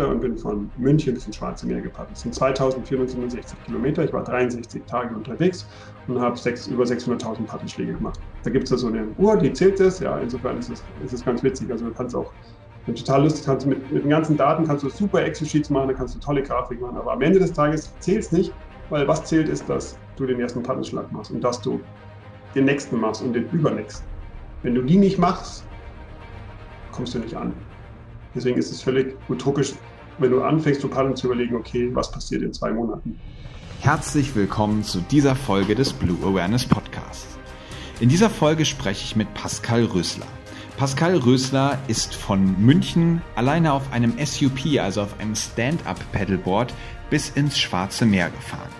und bin von München bis ins Schwarze Meer gepaddelt. Das sind 2467 Kilometer. Ich war 63 Tage unterwegs und habe über 600.000 Paddelschläge gemacht. Da gibt es so eine Uhr, die zählt das. Ja, insofern ist es, ist es ganz witzig. Also du kannst auch, wenn du total lustig kannst, mit, mit den ganzen Daten kannst du super Excel-Sheets machen, da kannst du tolle Grafik machen. Aber am Ende des Tages zählt es nicht, weil was zählt ist, dass du den ersten Paddelschlag machst und dass du den nächsten machst und den übernächsten. Wenn du die nicht machst, kommst du nicht an. Deswegen ist es völlig utopisch, wenn du anfängst zu paddeln, zu überlegen, okay, was passiert in zwei Monaten. Herzlich willkommen zu dieser Folge des Blue Awareness Podcasts. In dieser Folge spreche ich mit Pascal Rösler. Pascal Rösler ist von München alleine auf einem SUP, also auf einem Stand-up-Paddleboard, bis ins Schwarze Meer gefahren.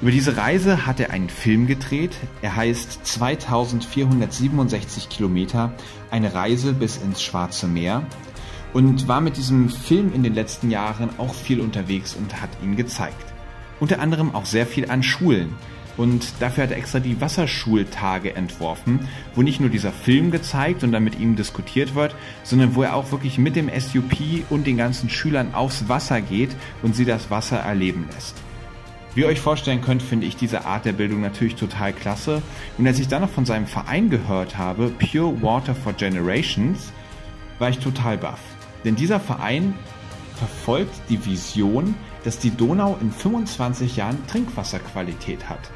Über diese Reise hat er einen Film gedreht. Er heißt 2467 Kilometer, eine Reise bis ins Schwarze Meer und war mit diesem Film in den letzten Jahren auch viel unterwegs und hat ihn gezeigt. Unter anderem auch sehr viel an Schulen. Und dafür hat er extra die Wasserschultage entworfen, wo nicht nur dieser Film gezeigt und dann mit ihnen diskutiert wird, sondern wo er auch wirklich mit dem SUP und den ganzen Schülern aufs Wasser geht und sie das Wasser erleben lässt. Wie ihr euch vorstellen könnt, finde ich diese Art der Bildung natürlich total klasse. Und als ich dann noch von seinem Verein gehört habe, Pure Water for Generations, war ich total baff. Denn dieser Verein verfolgt die Vision, dass die Donau in 25 Jahren Trinkwasserqualität hat.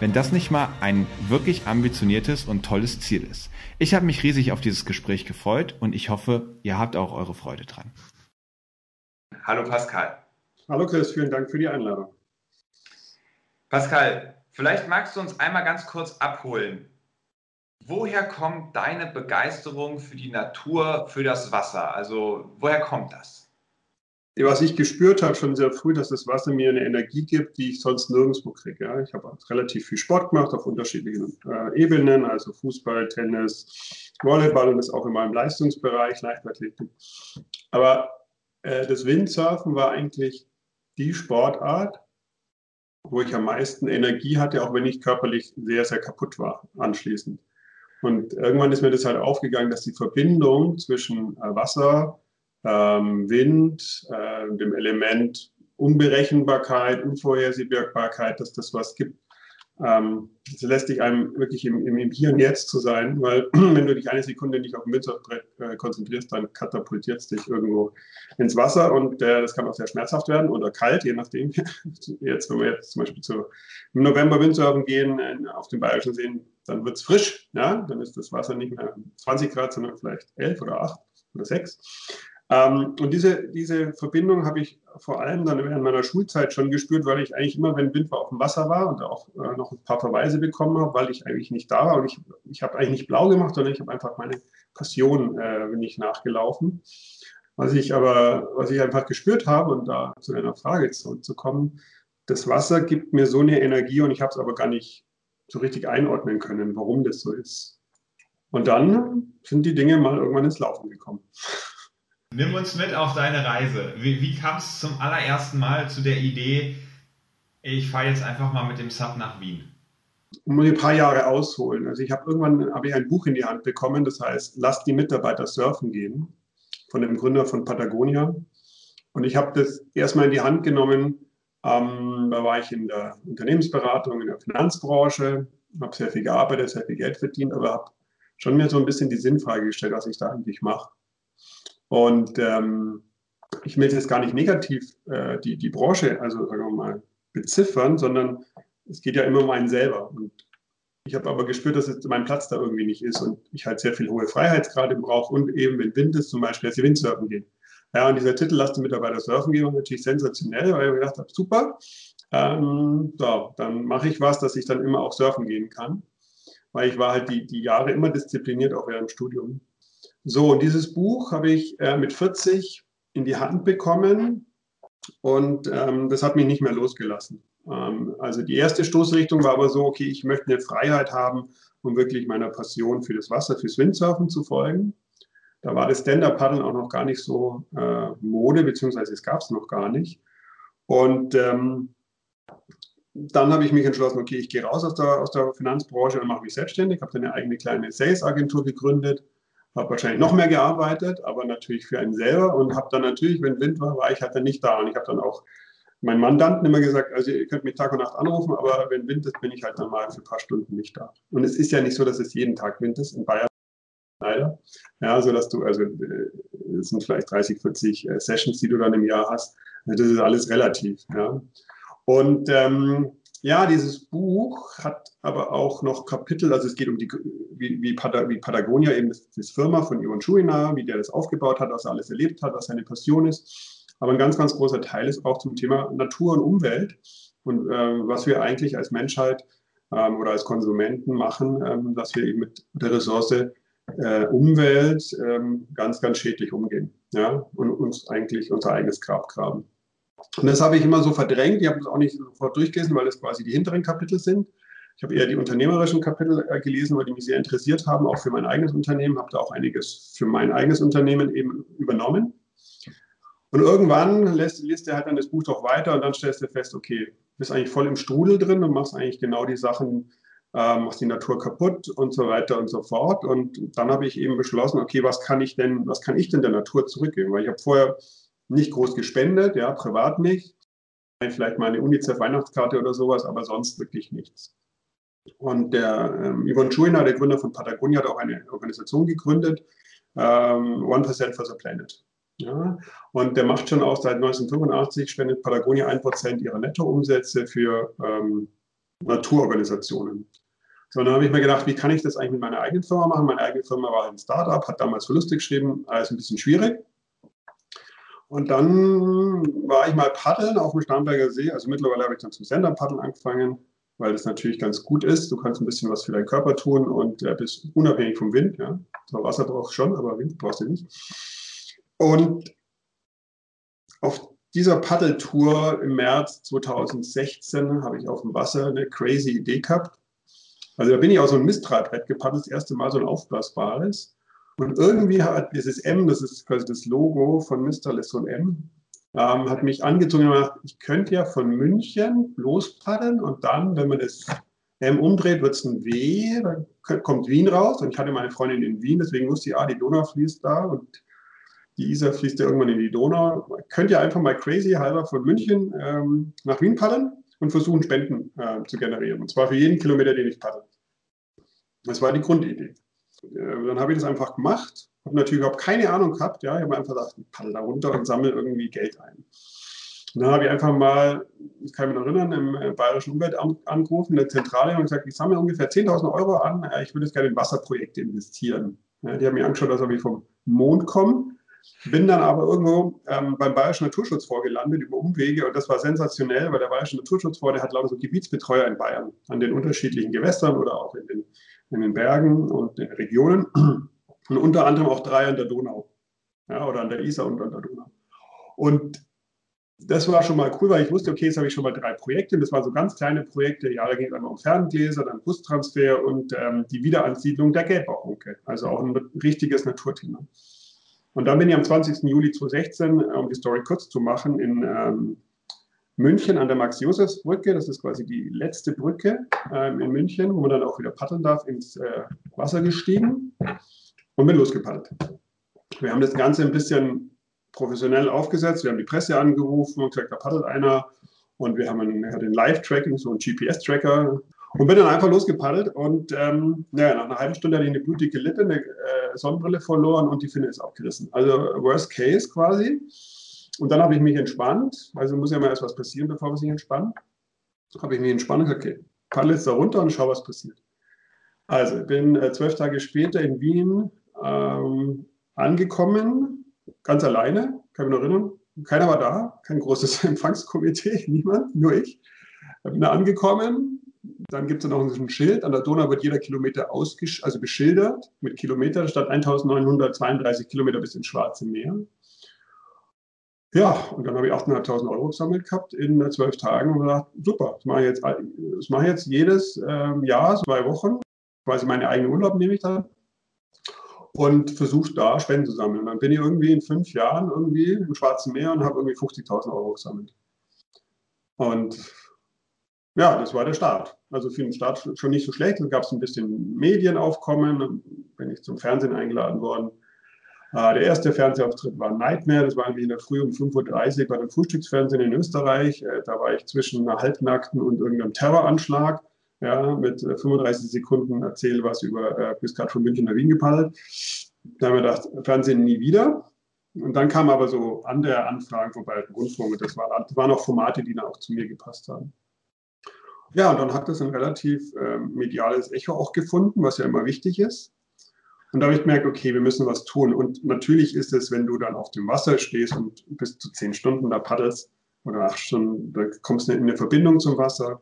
Wenn das nicht mal ein wirklich ambitioniertes und tolles Ziel ist. Ich habe mich riesig auf dieses Gespräch gefreut und ich hoffe, ihr habt auch eure Freude dran. Hallo Pascal. Hallo Chris, vielen Dank für die Einladung. Pascal, vielleicht magst du uns einmal ganz kurz abholen. Woher kommt deine Begeisterung für die Natur, für das Wasser? Also woher kommt das? Was ich gespürt habe schon sehr früh, dass das Wasser mir eine Energie gibt, die ich sonst nirgendwo kriege. Ich habe relativ viel Sport gemacht auf unterschiedlichen äh, Ebenen, also Fußball, Tennis, Volleyball und das auch in meinem Leistungsbereich, Leichtathletik. Aber äh, das Windsurfen war eigentlich die Sportart, wo ich am meisten Energie hatte, auch wenn ich körperlich sehr, sehr kaputt war anschließend. Und irgendwann ist mir das halt aufgegangen, dass die Verbindung zwischen äh, Wasser, ähm, Wind, äh, dem Element Unberechenbarkeit, Unvorhersehbarkeit, dass das was gibt. Ähm, das lässt dich einem wirklich im, im, Hier und Jetzt zu sein, weil wenn du dich eine Sekunde nicht auf dem Windsurfbrett äh, konzentrierst, dann katapultiert es dich irgendwo ins Wasser und äh, das kann auch sehr schmerzhaft werden oder kalt, je nachdem. jetzt, wenn wir jetzt zum Beispiel zu, im November Windsurfen gehen äh, auf den Bayerischen Seen, dann wird es frisch, ja, dann ist das Wasser nicht mehr 20 Grad, sondern vielleicht 11 oder 8 oder 6. Ähm, und diese, diese Verbindung habe ich vor allem dann während meiner Schulzeit schon gespürt, weil ich eigentlich immer, wenn Wind war, auf dem Wasser war und auch äh, noch ein paar Verweise bekommen habe, weil ich eigentlich nicht da war. Und ich, ich habe eigentlich nicht blau gemacht, sondern ich habe einfach meine Passion äh, nicht nachgelaufen. Was ich aber, was ich einfach gespürt habe, und da zu deiner Frage zurückzukommen, das Wasser gibt mir so eine Energie und ich habe es aber gar nicht so richtig einordnen können, warum das so ist. Und dann sind die Dinge mal irgendwann ins Laufen gekommen. Nimm uns mit auf deine Reise. Wie, wie kam es zum allerersten Mal zu der Idee, ich fahre jetzt einfach mal mit dem Sub nach Wien? Um ein paar Jahre ausholen. Also ich habe irgendwann habe ich ein Buch in die Hand bekommen, das heißt Lass die Mitarbeiter surfen gehen, von dem Gründer von Patagonia. Und ich habe das erstmal in die Hand genommen, ähm, da war ich in der Unternehmensberatung, in der Finanzbranche, habe sehr viel gearbeitet, sehr viel Geld verdient, aber habe schon mir so ein bisschen die Sinnfrage gestellt, was ich da eigentlich mache. Und ähm, ich will jetzt gar nicht negativ äh, die, die Branche, also sagen wir mal, beziffern, sondern es geht ja immer um einen selber. Und ich habe aber gespürt, dass jetzt mein Platz da irgendwie nicht ist und ich halt sehr viel hohe Freiheitsgrade brauche und eben, wenn Wind ist, zum Beispiel, dass die Windsurfen gehen. Ja, und dieser Titel, Lass die Mitarbeiter surfen gehen, war natürlich sensationell, weil ich gedacht habe, super, ähm, so, dann mache ich was, dass ich dann immer auch surfen gehen kann. Weil ich war halt die, die Jahre immer diszipliniert, auch während dem Studium. So, und dieses Buch habe ich äh, mit 40 in die Hand bekommen und ähm, das hat mich nicht mehr losgelassen. Ähm, also die erste Stoßrichtung war aber so, okay, ich möchte eine Freiheit haben, um wirklich meiner Passion für das Wasser, fürs Windsurfen zu folgen. Da war das Stand-Up-Paddeln auch noch gar nicht so äh, Mode, beziehungsweise es gab es noch gar nicht. Und ähm, dann habe ich mich entschlossen, okay, ich gehe raus aus der, aus der Finanzbranche und mache mich selbstständig, habe dann eine eigene kleine Sales-Agentur gegründet, habe wahrscheinlich noch mehr gearbeitet, aber natürlich für einen selber und habe dann natürlich, wenn Wind war, war ich halt dann nicht da. Und ich habe dann auch meinen Mandanten immer gesagt, also ihr könnt mich Tag und Nacht anrufen, aber wenn Wind ist, bin ich halt dann mal für ein paar Stunden nicht da. Und es ist ja nicht so, dass es jeden Tag Wind ist in Bayern. Leider. Ja, so dass du, also äh, es sind vielleicht 30, 40 äh, Sessions, die du dann im Jahr hast. Das ist alles relativ. Ja. Und ähm, ja, dieses Buch hat aber auch noch Kapitel, also es geht um die, wie, wie, wie Patagonia eben das, das Firma von Ivan Schuina, wie der das aufgebaut hat, was er alles erlebt hat, was seine Passion ist. Aber ein ganz, ganz großer Teil ist auch zum Thema Natur und Umwelt und äh, was wir eigentlich als Menschheit ähm, oder als Konsumenten machen, ähm, dass wir eben mit der Ressource äh, Umwelt ähm, ganz, ganz schädlich umgehen ja? und uns eigentlich unser eigenes Grab graben. Und das habe ich immer so verdrängt. Ich habe es auch nicht sofort durchgelesen, weil das quasi die hinteren Kapitel sind. Ich habe eher die unternehmerischen Kapitel äh, gelesen, weil die mich sehr interessiert haben, auch für mein eigenes Unternehmen. Habe da auch einiges für mein eigenes Unternehmen eben übernommen. Und irgendwann lässt, liest er halt dann das Buch doch weiter und dann stellst du fest, okay, bist eigentlich voll im Strudel drin und machst eigentlich genau die Sachen, äh, machst die Natur kaputt und so weiter und so fort. Und dann habe ich eben beschlossen, okay, was kann ich denn, was kann ich denn der Natur zurückgeben? Weil ich habe vorher nicht groß gespendet, ja, privat nicht. Vielleicht mal eine UNICEF-Weihnachtskarte oder sowas, aber sonst wirklich nichts. Und der ähm, Yvonne Schuina, der Gründer von Patagonia, hat auch eine Organisation gegründet, ähm, 1% for the Planet. Ja, und der macht schon auch seit 1985, spendet Patagonia 1% ihrer Nettoumsätze für ähm, Naturorganisationen. So, dann habe ich mir gedacht, wie kann ich das eigentlich mit meiner eigenen Firma machen? Meine eigene Firma war ein Startup, hat damals Verluste geschrieben, alles ein bisschen schwierig. Und dann war ich mal paddeln auf dem Starnberger See. Also mittlerweile habe ich dann zum Sender-Paddeln angefangen, weil das natürlich ganz gut ist. Du kannst ein bisschen was für deinen Körper tun und äh, bist unabhängig vom Wind. Ja. So Wasser brauchst du schon, aber Wind brauchst du nicht. Und auf dieser Paddeltour im März 2016 habe ich auf dem Wasser eine crazy Idee gehabt. Also da bin ich auch so ein Mistreibbrett gepaddelt, das erste Mal so ein aufblasbares. Und irgendwie hat dieses M, das ist quasi das Logo von Mr. so ein M, ähm, hat mich angezogen und gesagt, ich könnte ja von München lospaddeln und dann, wenn man das M umdreht, wird es ein W, dann kommt Wien raus. Und ich hatte meine Freundin in Wien, deswegen wusste ich, ah, die Donau fließt da und die Isar fließt ja irgendwann in die Donau. Man könnte ja einfach mal crazy halber von München ähm, nach Wien paddeln und versuchen, Spenden äh, zu generieren. Und zwar für jeden Kilometer, den ich paddel. Das war die Grundidee. Äh, dann habe ich das einfach gemacht, habe natürlich überhaupt keine Ahnung gehabt. Ja, ich habe einfach ich paddel da runter und sammle irgendwie Geld ein. Und dann habe ich einfach mal, ich kann mich noch erinnern, im äh, Bayerischen Umweltamt angerufen, in der Zentrale und gesagt, ich sammle ungefähr 10.000 Euro an, ich würde jetzt gerne in Wasserprojekte investieren. Die haben mir angeschaut, dass ich vom Mond komme. Bin dann aber irgendwo ähm, beim Bayerischen Naturschutzfonds gelandet über Umwege und das war sensationell, weil der Bayerische Naturschutzfonds, der hat lauter so Gebietsbetreuer in Bayern an den unterschiedlichen Gewässern oder auch in den in den Bergen und den Regionen und unter anderem auch drei an der Donau ja, oder an der Isar und an der Donau. Und das war schon mal cool, weil ich wusste, okay, jetzt habe ich schon mal drei Projekte. Das waren so ganz kleine Projekte. Ja, da ging es einmal um Ferngläser, dann Bustransfer und ähm, die Wiederansiedlung der Gelbbauchunke. Also auch ein richtiges Naturthema. Und dann bin ich am 20. Juli 2016, um die Story kurz zu machen, in ähm, München an der Max-Josefs-Brücke. Das ist quasi die letzte Brücke ähm, in München, wo man dann auch wieder paddeln darf, ins äh, Wasser gestiegen und bin losgepaddelt. Wir haben das Ganze ein bisschen professionell aufgesetzt. Wir haben die Presse angerufen und gesagt, da paddelt einer. Und wir haben den Live-Tracking, so einen GPS-Tracker. Und bin dann einfach losgepaddelt. Und ähm, naja, nach einer halben Stunde hatte ich eine blutige Lippe, eine äh, Sonnenbrille verloren und die Finne ist abgerissen. Also Worst Case quasi. Und dann habe ich mich entspannt, also muss ja mal erst was passieren, bevor wir sich entspannen. Habe ich mich entspannt und gesagt, okay, paddel jetzt da runter und schau, was passiert. Also, ich bin äh, zwölf Tage später in Wien ähm, angekommen, ganz alleine, kann mich noch erinnern. Keiner war da, kein großes Empfangskomitee, niemand, nur ich. Ich bin da angekommen, dann gibt es noch ein Schild. An der Donau wird jeder Kilometer also beschildert mit Kilometern statt 1932 Kilometer bis ins Schwarze Meer. Ja, und dann habe ich 8.500 Euro gesammelt gehabt in äh, zwölf Tagen und gesagt, super, das mache ich jetzt, das mache ich jetzt jedes ähm, Jahr, zwei Wochen, quasi meine eigenen Urlaub nehme ich dann und versuche da Spenden zu sammeln. Dann bin ich irgendwie in fünf Jahren irgendwie im Schwarzen Meer und habe irgendwie 50.000 Euro gesammelt. Und ja, das war der Start. Also für den Start schon nicht so schlecht. Dann gab es ein bisschen Medienaufkommen. Bin ich zum Fernsehen eingeladen worden. Äh, der erste Fernsehauftritt war Nightmare. Das war irgendwie in der Früh um 5.30 Uhr bei dem Frühstücksfernsehen in Österreich. Äh, da war ich zwischen einer Halbnackten und irgendeinem Terroranschlag. Ja, mit 35 Sekunden erzähle was über äh, bis gerade von München nach Wien gepaddelt. Da haben wir gedacht, Fernsehen nie wieder. Und dann kamen aber so andere Anfragen vorbei, Rundfunk. Das, war, das waren auch Formate, die dann auch zu mir gepasst haben. Ja, und dann hat das ein relativ äh, mediales Echo auch gefunden, was ja immer wichtig ist. Und da habe ich gemerkt, okay, wir müssen was tun. Und natürlich ist es, wenn du dann auf dem Wasser stehst und bis zu zehn Stunden da paddelst oder acht Stunden, da kommst du in eine Verbindung zum Wasser.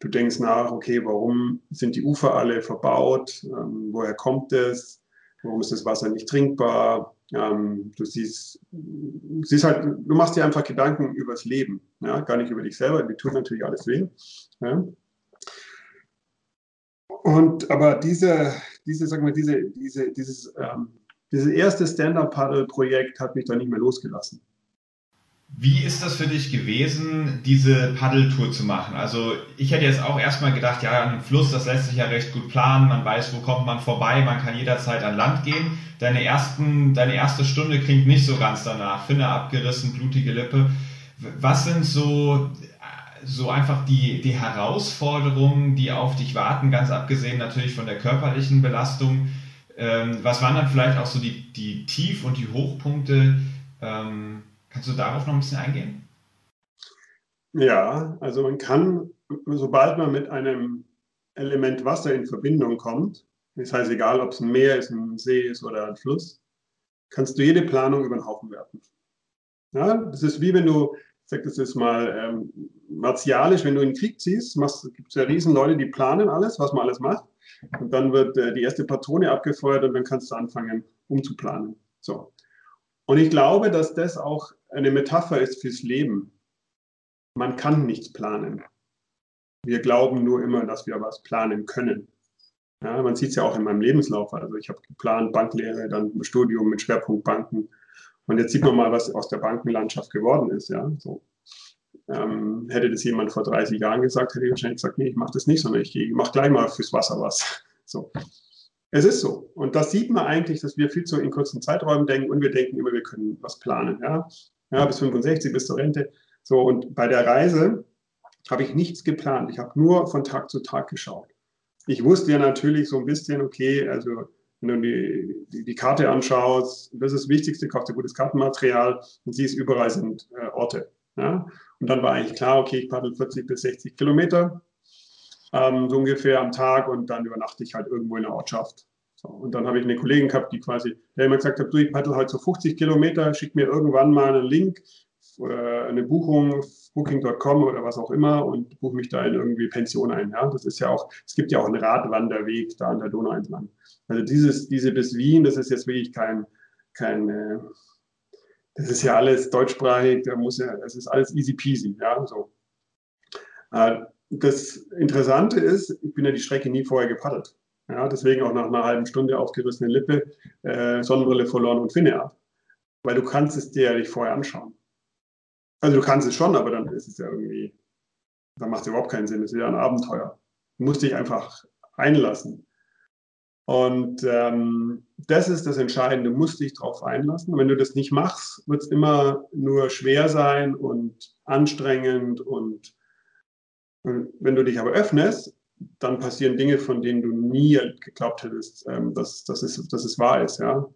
Du denkst nach, okay, warum sind die Ufer alle verbaut? Ähm, woher kommt es? Warum ist das Wasser nicht trinkbar? Ähm, du siehst, siehst halt, du machst dir einfach Gedanken über das Leben, ja? gar nicht über dich selber. Die tut natürlich alles weh. Ja? Und aber diese, diese, sagen wir, diese, diese, dieses, ähm, dieses erste Stand-Up-Paddle-Projekt hat mich da nicht mehr losgelassen. Wie ist das für dich gewesen, diese Paddeltour zu machen? Also ich hätte jetzt auch erstmal gedacht, ja, ein Fluss, das lässt sich ja recht gut planen, man weiß, wo kommt man vorbei, man kann jederzeit an Land gehen. Deine, ersten, deine erste Stunde klingt nicht so ganz danach. Finne abgerissen, blutige Lippe. Was sind so, so einfach die, die Herausforderungen, die auf dich warten, ganz abgesehen natürlich von der körperlichen Belastung? Ähm, was waren dann vielleicht auch so die, die Tief- und die Hochpunkte? Ähm, Kannst du darauf noch ein bisschen eingehen? Ja, also man kann, sobald man mit einem Element Wasser in Verbindung kommt, das heißt egal, ob es ein Meer ist, ein See ist oder ein Fluss, kannst du jede Planung über den Haufen werfen. Ja, das ist wie wenn du, ich sag das jetzt mal ähm, martialisch, wenn du in den Krieg ziehst, gibt es ja riesen Leute, die planen alles, was man alles macht. Und dann wird äh, die erste Patrone abgefeuert und dann kannst du anfangen, umzuplanen. So. Und ich glaube, dass das auch eine Metapher ist fürs Leben. Man kann nichts planen. Wir glauben nur immer, dass wir was planen können. Ja, man sieht es ja auch in meinem Lebenslauf. Also ich habe geplant Banklehre, dann Studium mit Schwerpunkt Banken. Und jetzt sieht man mal, was aus der Bankenlandschaft geworden ist. Ja, so. Ähm, hätte das jemand vor 30 Jahren gesagt, hätte ich wahrscheinlich gesagt, nee, ich mache das nicht, sondern ich, mache gleich mal fürs Wasser was. So. Es ist so. Und das sieht man eigentlich, dass wir viel zu in kurzen Zeiträumen denken und wir denken immer, wir können was planen. Ja? Ja, bis 65, bis zur Rente. So, und bei der Reise habe ich nichts geplant. Ich habe nur von Tag zu Tag geschaut. Ich wusste ja natürlich so ein bisschen, okay, also wenn du die, die, die Karte anschaust, das ist das Wichtigste, kaufst du gutes Kartenmaterial und siehst, überall sind äh, Orte. Ja? Und dann war eigentlich klar, okay, ich paddel 40 bis 60 Kilometer ähm, so ungefähr am Tag und dann übernachte ich halt irgendwo in der Ortschaft. So, und dann habe ich eine Kollegin gehabt, die quasi, der immer gesagt hat, du, ich paddel heute so 50 Kilometer, schick mir irgendwann mal einen Link oder eine Buchung, booking.com oder was auch immer und buche mich da in irgendwie Pension ein. Ja, das ist ja auch, es gibt ja auch einen Radwanderweg da an der Donau entlang. Also dieses, diese bis Wien, das ist jetzt wirklich kein, kein, äh, das ist ja alles deutschsprachig, da muss ja, es ist alles easy peasy, ja, so. Äh, das Interessante ist, ich bin ja die Strecke nie vorher gepaddelt. Ja, deswegen auch nach einer halben Stunde aufgerissene Lippe, äh, Sonnenbrille verloren und Finne ab. Weil du kannst es dir ja nicht vorher anschauen. Also du kannst es schon, aber dann ist es ja irgendwie, dann macht es überhaupt keinen Sinn. Es ist ja ein Abenteuer. Du musst dich einfach einlassen. Und ähm, das ist das Entscheidende, musst dich darauf einlassen. Wenn du das nicht machst, wird es immer nur schwer sein und anstrengend und und wenn du dich aber öffnest, dann passieren Dinge, von denen du nie geglaubt hättest, ähm, dass, dass, es, dass es wahr ist. Ja?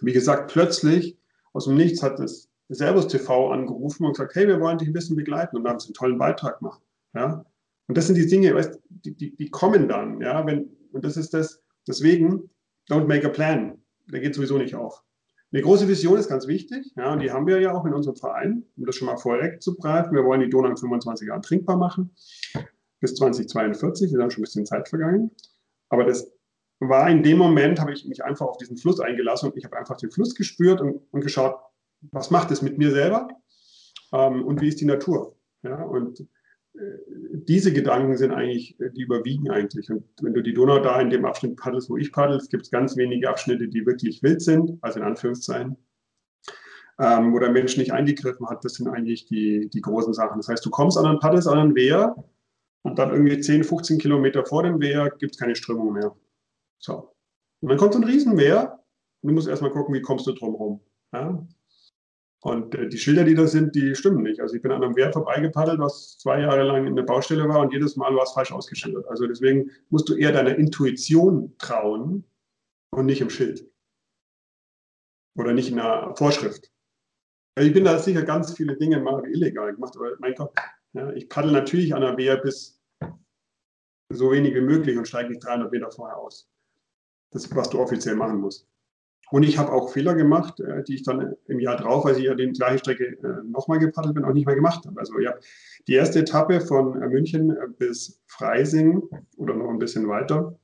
Wie gesagt, plötzlich aus dem Nichts hat das Servus TV angerufen und gesagt, hey, wir wollen dich ein bisschen begleiten und dann einen tollen Beitrag gemacht. Ja? Und das sind die Dinge, weißt, die, die, die kommen dann. Ja? Wenn, und das ist das, deswegen, don't make a plan. Der geht sowieso nicht auf. Eine große Vision ist ganz wichtig, ja, und die haben wir ja auch in unserem Verein, um das schon mal vorweg zu greifen. Wir wollen die Donau in 25 Jahren trinkbar machen, bis 2042, ist dann schon ein bisschen Zeit vergangen. Aber das war in dem Moment, habe ich mich einfach auf diesen Fluss eingelassen und ich habe einfach den Fluss gespürt und, und geschaut, was macht es mit mir selber ähm, und wie ist die Natur. Ja, und diese Gedanken sind eigentlich, die überwiegen eigentlich. Und wenn du die Donau da in dem Abschnitt paddelst, wo ich paddel, es gibt ganz wenige Abschnitte, die wirklich wild sind, also in Anführungszeichen, ähm, wo der Mensch nicht eingegriffen hat, das sind eigentlich die, die großen Sachen. Das heißt, du kommst an einen Paddels, an einen Wehr Und dann irgendwie 10, 15 Kilometer vor dem Wehr gibt es keine Strömung mehr. So. Und dann kommt so ein Riesenwehr und du musst erstmal gucken, wie kommst du drum rum. Ja? Und äh, die Schilder, die da sind, die stimmen nicht. Also ich bin an einem Wehr vorbeigepaddelt, was zwei Jahre lang in der Baustelle war und jedes Mal war es falsch ausgeschildert. Also deswegen musst du eher deiner Intuition trauen und nicht im Schild. Oder nicht in einer Vorschrift. Also ich bin da sicher ganz viele Dinge mal illegal gemacht, aber mein Gott, ja, ich paddel natürlich an der Wehr bis so wenig wie möglich und steige nicht 300 Meter vorher aus. Das ist, was du offiziell machen musst. Und ich habe auch Fehler gemacht, äh, die ich dann im Jahr drauf, als ich ja die gleiche Strecke äh, nochmal gepaddelt bin, auch nicht mehr gemacht habe. Also ja, die erste Etappe von äh, München bis Freising oder noch ein bisschen weiter,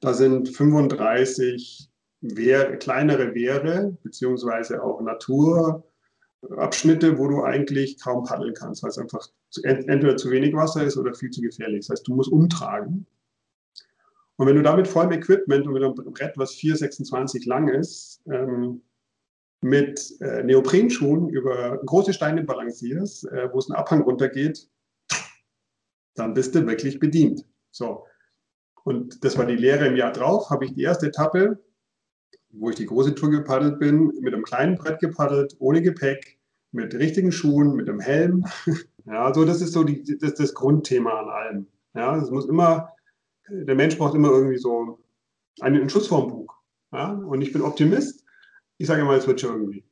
da sind 35 Wehr, kleinere Wehre, beziehungsweise auch Naturabschnitte, wo du eigentlich kaum paddeln kannst, weil es einfach entweder zu wenig Wasser ist oder viel zu gefährlich. Das heißt, du musst umtragen. Und wenn du damit vollem Equipment und mit einem Brett, was 4,26 lang ist, ähm, mit äh, Neoprenschuhen über große Steine balancierst, äh, wo es einen Abhang runtergeht, dann bist du wirklich bedient. So. Und das war die Lehre im Jahr drauf, habe ich die erste Etappe, wo ich die große Tour gepaddelt bin, mit einem kleinen Brett gepaddelt, ohne Gepäck, mit richtigen Schuhen, mit einem Helm. ja, also das ist so die, das, das Grundthema an allem. Ja, es muss immer der Mensch braucht immer irgendwie so einen Schuss vorm Bug. Ja? Und ich bin Optimist. Ich sage mal, es wird schon irgendwie.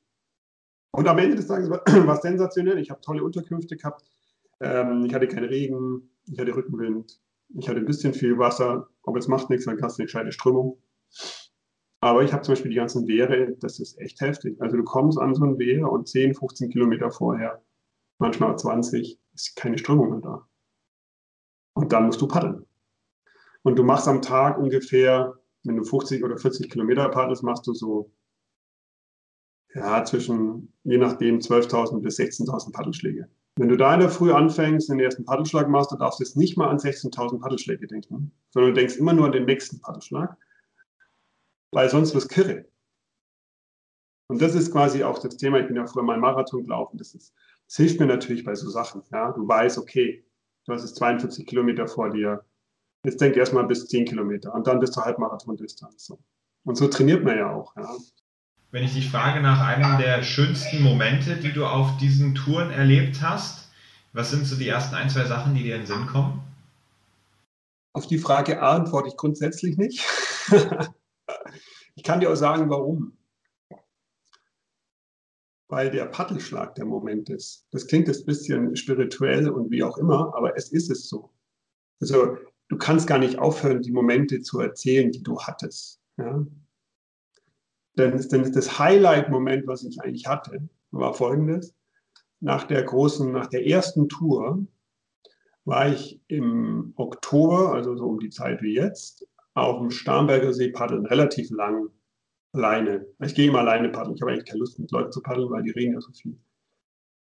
Und am Ende des Tages war es sensationell. Ich habe tolle Unterkünfte gehabt. Ähm, ich hatte keinen Regen, ich hatte Rückenwind, ich hatte ein bisschen viel Wasser. Aber es macht nichts, dann hast du eine gescheite Strömung. Aber ich habe zum Beispiel die ganzen Wehre, das ist echt heftig. Also du kommst an so ein Wehr und 10, 15 Kilometer vorher, manchmal 20, ist keine Strömung mehr da. Und dann musst du paddeln. Und du machst am Tag ungefähr, wenn du 50 oder 40 Kilometer paddelst, machst du so, ja, zwischen, je nachdem, 12.000 bis 16.000 Paddelschläge. Wenn du da in der Früh anfängst, den ersten Paddelschlag machst, du darfst jetzt nicht mal an 16.000 Paddelschläge denken, sondern du denkst immer nur an den nächsten Paddelschlag, weil sonst wird es kirre. Und das ist quasi auch das Thema, ich bin ja früher mal Marathon gelaufen, das, ist, das hilft mir natürlich bei so Sachen. Ja? Du weißt, okay, du hast jetzt 42 Kilometer vor dir, Jetzt denk erstmal bis 10 Kilometer und dann bis zur Halbmarathon-Distanz. Und so trainiert man ja auch. Ja. Wenn ich dich frage nach einem der schönsten Momente, die du auf diesen Touren erlebt hast, was sind so die ersten ein, zwei Sachen, die dir in den Sinn kommen? Auf die Frage A antworte ich grundsätzlich nicht. ich kann dir auch sagen, warum. Weil der Paddelschlag der Moment ist. Das klingt jetzt ein bisschen spirituell und wie auch immer, aber es ist es so. Also du kannst gar nicht aufhören, die Momente zu erzählen, die du hattest. Ja? Denn, denn das Highlight-Moment, was ich eigentlich hatte, war folgendes. Nach der großen, nach der ersten Tour war ich im Oktober, also so um die Zeit wie jetzt, auf dem Starnberger See paddeln, relativ lang, alleine. Ich gehe immer alleine paddeln. Ich habe eigentlich keine Lust, mit Leuten zu paddeln, weil die reden ja so viel.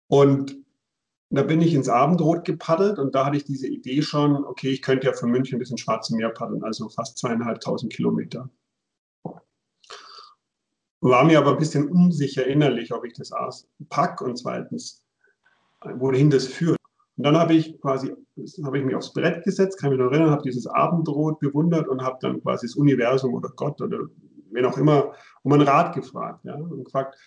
Und und da bin ich ins Abendrot gepaddelt und da hatte ich diese Idee schon, okay, ich könnte ja von München bis ins Schwarze Meer paddeln, also fast zweieinhalbtausend Kilometer. War mir aber ein bisschen unsicher innerlich, ob ich das pack und zweitens, wohin das führt. Und dann habe ich quasi, habe ich mich aufs Brett gesetzt, kann mich noch erinnern, habe dieses Abendrot bewundert und habe dann quasi das Universum oder Gott oder wen auch immer um einen Rat gefragt. Ja, und gefragt,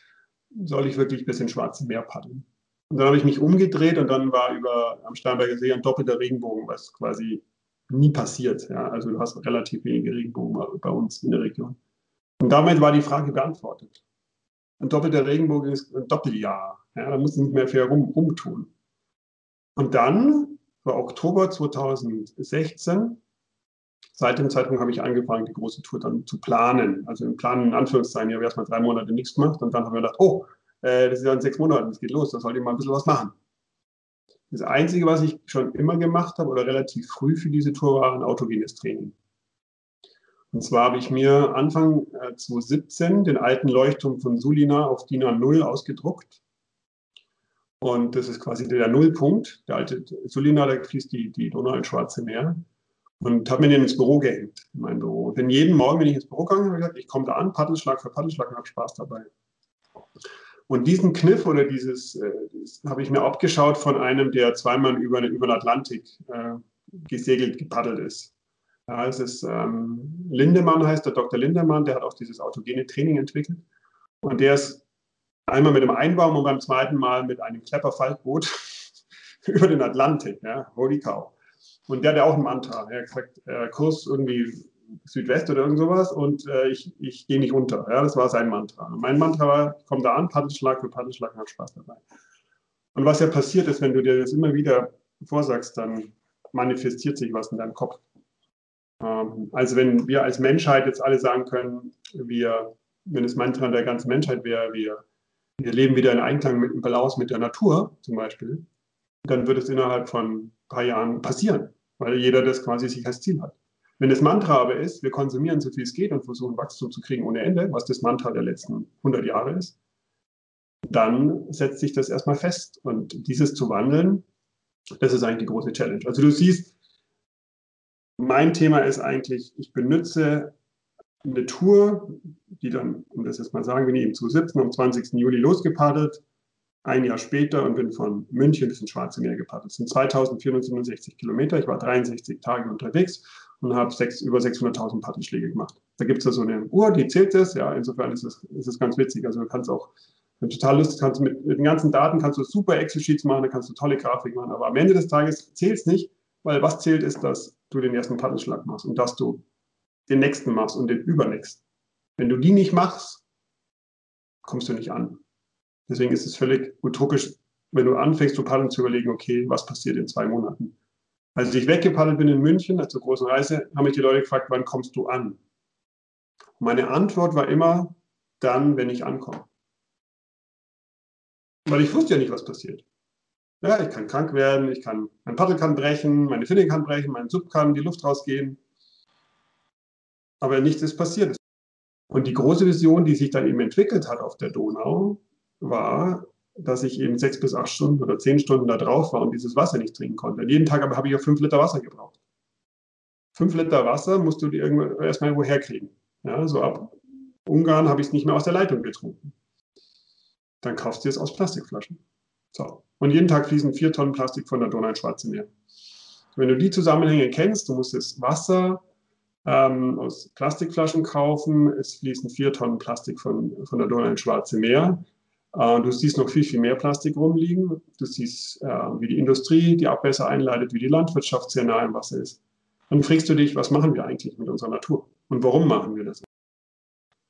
soll ich wirklich bis ins Schwarze Meer paddeln? Und dann habe ich mich umgedreht und dann war über am Starnberger See ein doppelter Regenbogen, was quasi nie passiert. Ja? Also du hast relativ wenige Regenbogen bei uns in der Region. Und damit war die Frage beantwortet. Ein doppelter Regenbogen ist ein Doppeljahr. Ja? Da musst du nicht mehr viel rum, rumtun. Und dann war Oktober 2016. Seit dem Zeitpunkt habe ich angefangen, die große Tour dann zu planen. Also im Planen in Anführungszeichen, ich habe erstmal drei Monate nichts gemacht und dann haben wir gedacht, oh, äh, das ist ja in sechs Monaten, das geht los, da sollte ich mal ein bisschen was machen. Das Einzige, was ich schon immer gemacht habe oder relativ früh für diese Tour war, ein autogenes Training. Und zwar habe ich mir Anfang äh, 2017 den alten Leuchtturm von Sulina auf DIN A0 ausgedruckt. Und das ist quasi der Nullpunkt. Der alte Sulina, da fließt die, die Donau ins Schwarze Meer. Und habe mir den ins Büro gehängt, in mein Büro. Und jeden Morgen, wenn ich ins Büro gegangen habe, gesagt, ich komme da an, Paddelschlag für Paddelschlag und habe Spaß dabei. Und diesen Kniff oder dieses, äh, habe ich mir abgeschaut von einem, der zweimal über, über den Atlantik äh, gesegelt, gepaddelt ist. Ja, es ist ähm, Lindemann heißt der Dr. Lindemann, der hat auch dieses autogene Training entwickelt. Und der ist einmal mit dem Einbaum und beim zweiten Mal mit einem Klepperfaltboot über den Atlantik. Ja, holy cow. Und der hat ja auch ein Mantra. Er hat gesagt, äh, Kurs irgendwie Südwest oder irgend sowas und äh, ich, ich gehe nicht unter. Ja, das war sein Mantra. Und mein Mantra war, komm da an, Paddelschlag für Paddelschlag, hab Spaß dabei. Und was ja passiert ist, wenn du dir das immer wieder vorsagst, dann manifestiert sich was in deinem Kopf. Ähm, also wenn wir als Menschheit jetzt alle sagen können, wir, wenn das Mantra der ganzen Menschheit wäre, wir, wir leben wieder in Einklang mit im Balance mit der Natur zum Beispiel, dann wird es innerhalb von ein paar Jahren passieren, weil jeder das quasi sich als Ziel hat. Wenn das Mantra aber ist, wir konsumieren so viel es geht und versuchen Wachstum zu kriegen ohne Ende, was das Mantra der letzten 100 Jahre ist, dann setzt sich das erstmal fest. Und dieses zu wandeln, das ist eigentlich die große Challenge. Also du siehst, mein Thema ist eigentlich, ich benutze eine Tour, die dann, um das jetzt mal sagen, bin ich eben zu 17 am 20. Juli losgepaddelt, ein Jahr später und bin von München bis ins Schwarze Meer gepaddelt. Das sind 2467 Kilometer. Ich war 63 Tage unterwegs und habe sechs, über 600.000 Paddelschläge gemacht. Da gibt es ja so eine Uhr, die zählt das. Ja, insofern ist es, ist ganz witzig. Also du kannst auch, wenn du total Lust kannst mit, mit den ganzen Daten kannst du super Excel-Sheets machen, da kannst du tolle Grafik machen. Aber am Ende des Tages zählt es nicht, weil was zählt ist, dass du den ersten Paddelschlag machst und dass du den nächsten machst und den übernächsten. Wenn du die nicht machst, kommst du nicht an. Deswegen ist es völlig utopisch, wenn du anfängst zu paddeln, zu überlegen, okay, was passiert in zwei Monaten? Als ich weggepaddelt bin in München, zur großen Reise, haben mich die Leute gefragt, wann kommst du an? meine Antwort war immer, dann, wenn ich ankomme. Weil ich wusste ja nicht, was passiert. Ja, ich kann krank werden, ich kann, mein Paddel kann brechen, meine Finne kann brechen, mein Sub kann die Luft rausgehen. Aber nichts ist passiert. Und die große Vision, die sich dann eben entwickelt hat auf der Donau, war, dass ich eben sechs bis acht Stunden oder zehn Stunden da drauf war und dieses Wasser nicht trinken konnte. Und jeden Tag aber habe ich auch fünf Liter Wasser gebraucht. Fünf Liter Wasser musst du dir erstmal irgendwo herkriegen. Ja, so ab Ungarn habe ich es nicht mehr aus der Leitung getrunken. Dann kaufst du es aus Plastikflaschen. So. Und jeden Tag fließen vier Tonnen Plastik von der Donau ins Schwarze Meer. Wenn du die Zusammenhänge kennst, du musst das Wasser ähm, aus Plastikflaschen kaufen, es fließen vier Tonnen Plastik von, von der Donau ins Schwarze Meer. Äh, du siehst noch viel, viel mehr Plastik rumliegen. Du siehst, äh, wie die Industrie die Abwässer einleitet, wie die Landwirtschaft sehr nah im Wasser ist. Dann fragst du dich, was machen wir eigentlich mit unserer Natur? Und warum machen wir das?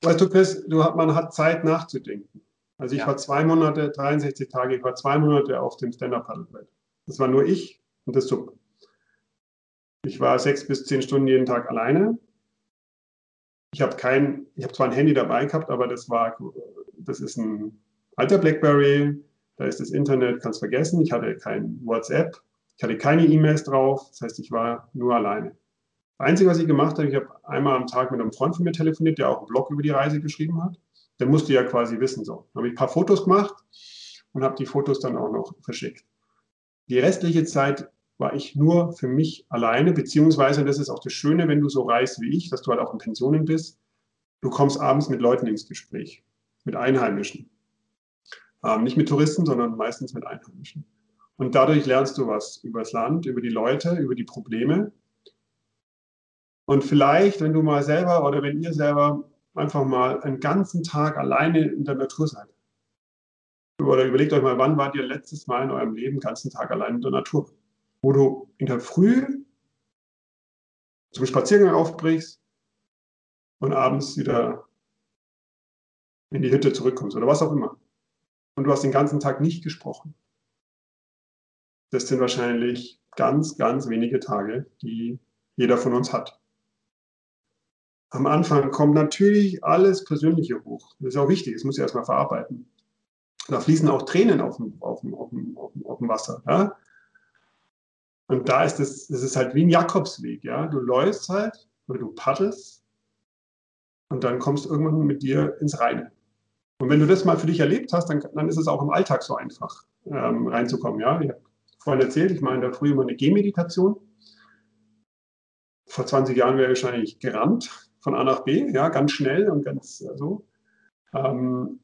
Weißt du, Chris, du, man hat Zeit nachzudenken. Also ich ja. war zwei Monate, 63 Tage, ich war zwei Monate auf dem Stand-Up-Paddlebrett. Das war nur ich und das Sub. Ich war sechs bis zehn Stunden jeden Tag alleine. Ich habe kein, ich habe zwar ein Handy dabei gehabt, aber das war, das ist ein alter BlackBerry, da ist das Internet, kannst vergessen. Ich hatte kein WhatsApp, ich hatte keine E-Mails drauf, das heißt, ich war nur alleine. Das Einzige, was ich gemacht habe, ich habe einmal am Tag mit einem Freund von mir telefoniert, der auch einen Blog über die Reise geschrieben hat. Der musste ja quasi wissen, so. Dann habe ich ein paar Fotos gemacht und habe die Fotos dann auch noch verschickt. Die restliche Zeit war ich nur für mich alleine, beziehungsweise das ist auch das Schöne, wenn du so reist wie ich, dass du halt auch in Pensionen bist. Du kommst abends mit Leuten ins Gespräch, mit Einheimischen. Ähm, nicht mit Touristen, sondern meistens mit Einheimischen. Und dadurch lernst du was über das Land, über die Leute, über die Probleme. Und vielleicht, wenn du mal selber oder wenn ihr selber einfach mal einen ganzen Tag alleine in der Natur seid. Oder überlegt euch mal, wann wart ihr letztes Mal in eurem Leben ganzen Tag allein in der Natur? Wo du in der Früh zum Spaziergang aufbrichst und abends wieder in die Hütte zurückkommst oder was auch immer und du hast den ganzen Tag nicht gesprochen. Das sind wahrscheinlich ganz, ganz wenige Tage, die jeder von uns hat. Am Anfang kommt natürlich alles Persönliche hoch. Das ist auch wichtig, das muss ich erstmal verarbeiten. Da fließen auch Tränen auf dem, auf dem, auf dem, auf dem, Wasser. Ja? Und da ist es, das ist halt wie ein Jakobsweg. Ja? Du läufst halt oder du paddelst und dann kommst irgendwann mit dir ins Reine. Und wenn du das mal für dich erlebt hast, dann, dann ist es auch im Alltag so einfach ähm, reinzukommen. Ja? Ich habe vorhin erzählt, ich mache in der Früh immer eine Gehmeditation. Vor 20 Jahren wäre ich wahrscheinlich gerannt von A nach B, ja, ganz schnell und ganz äh, so. Ähm,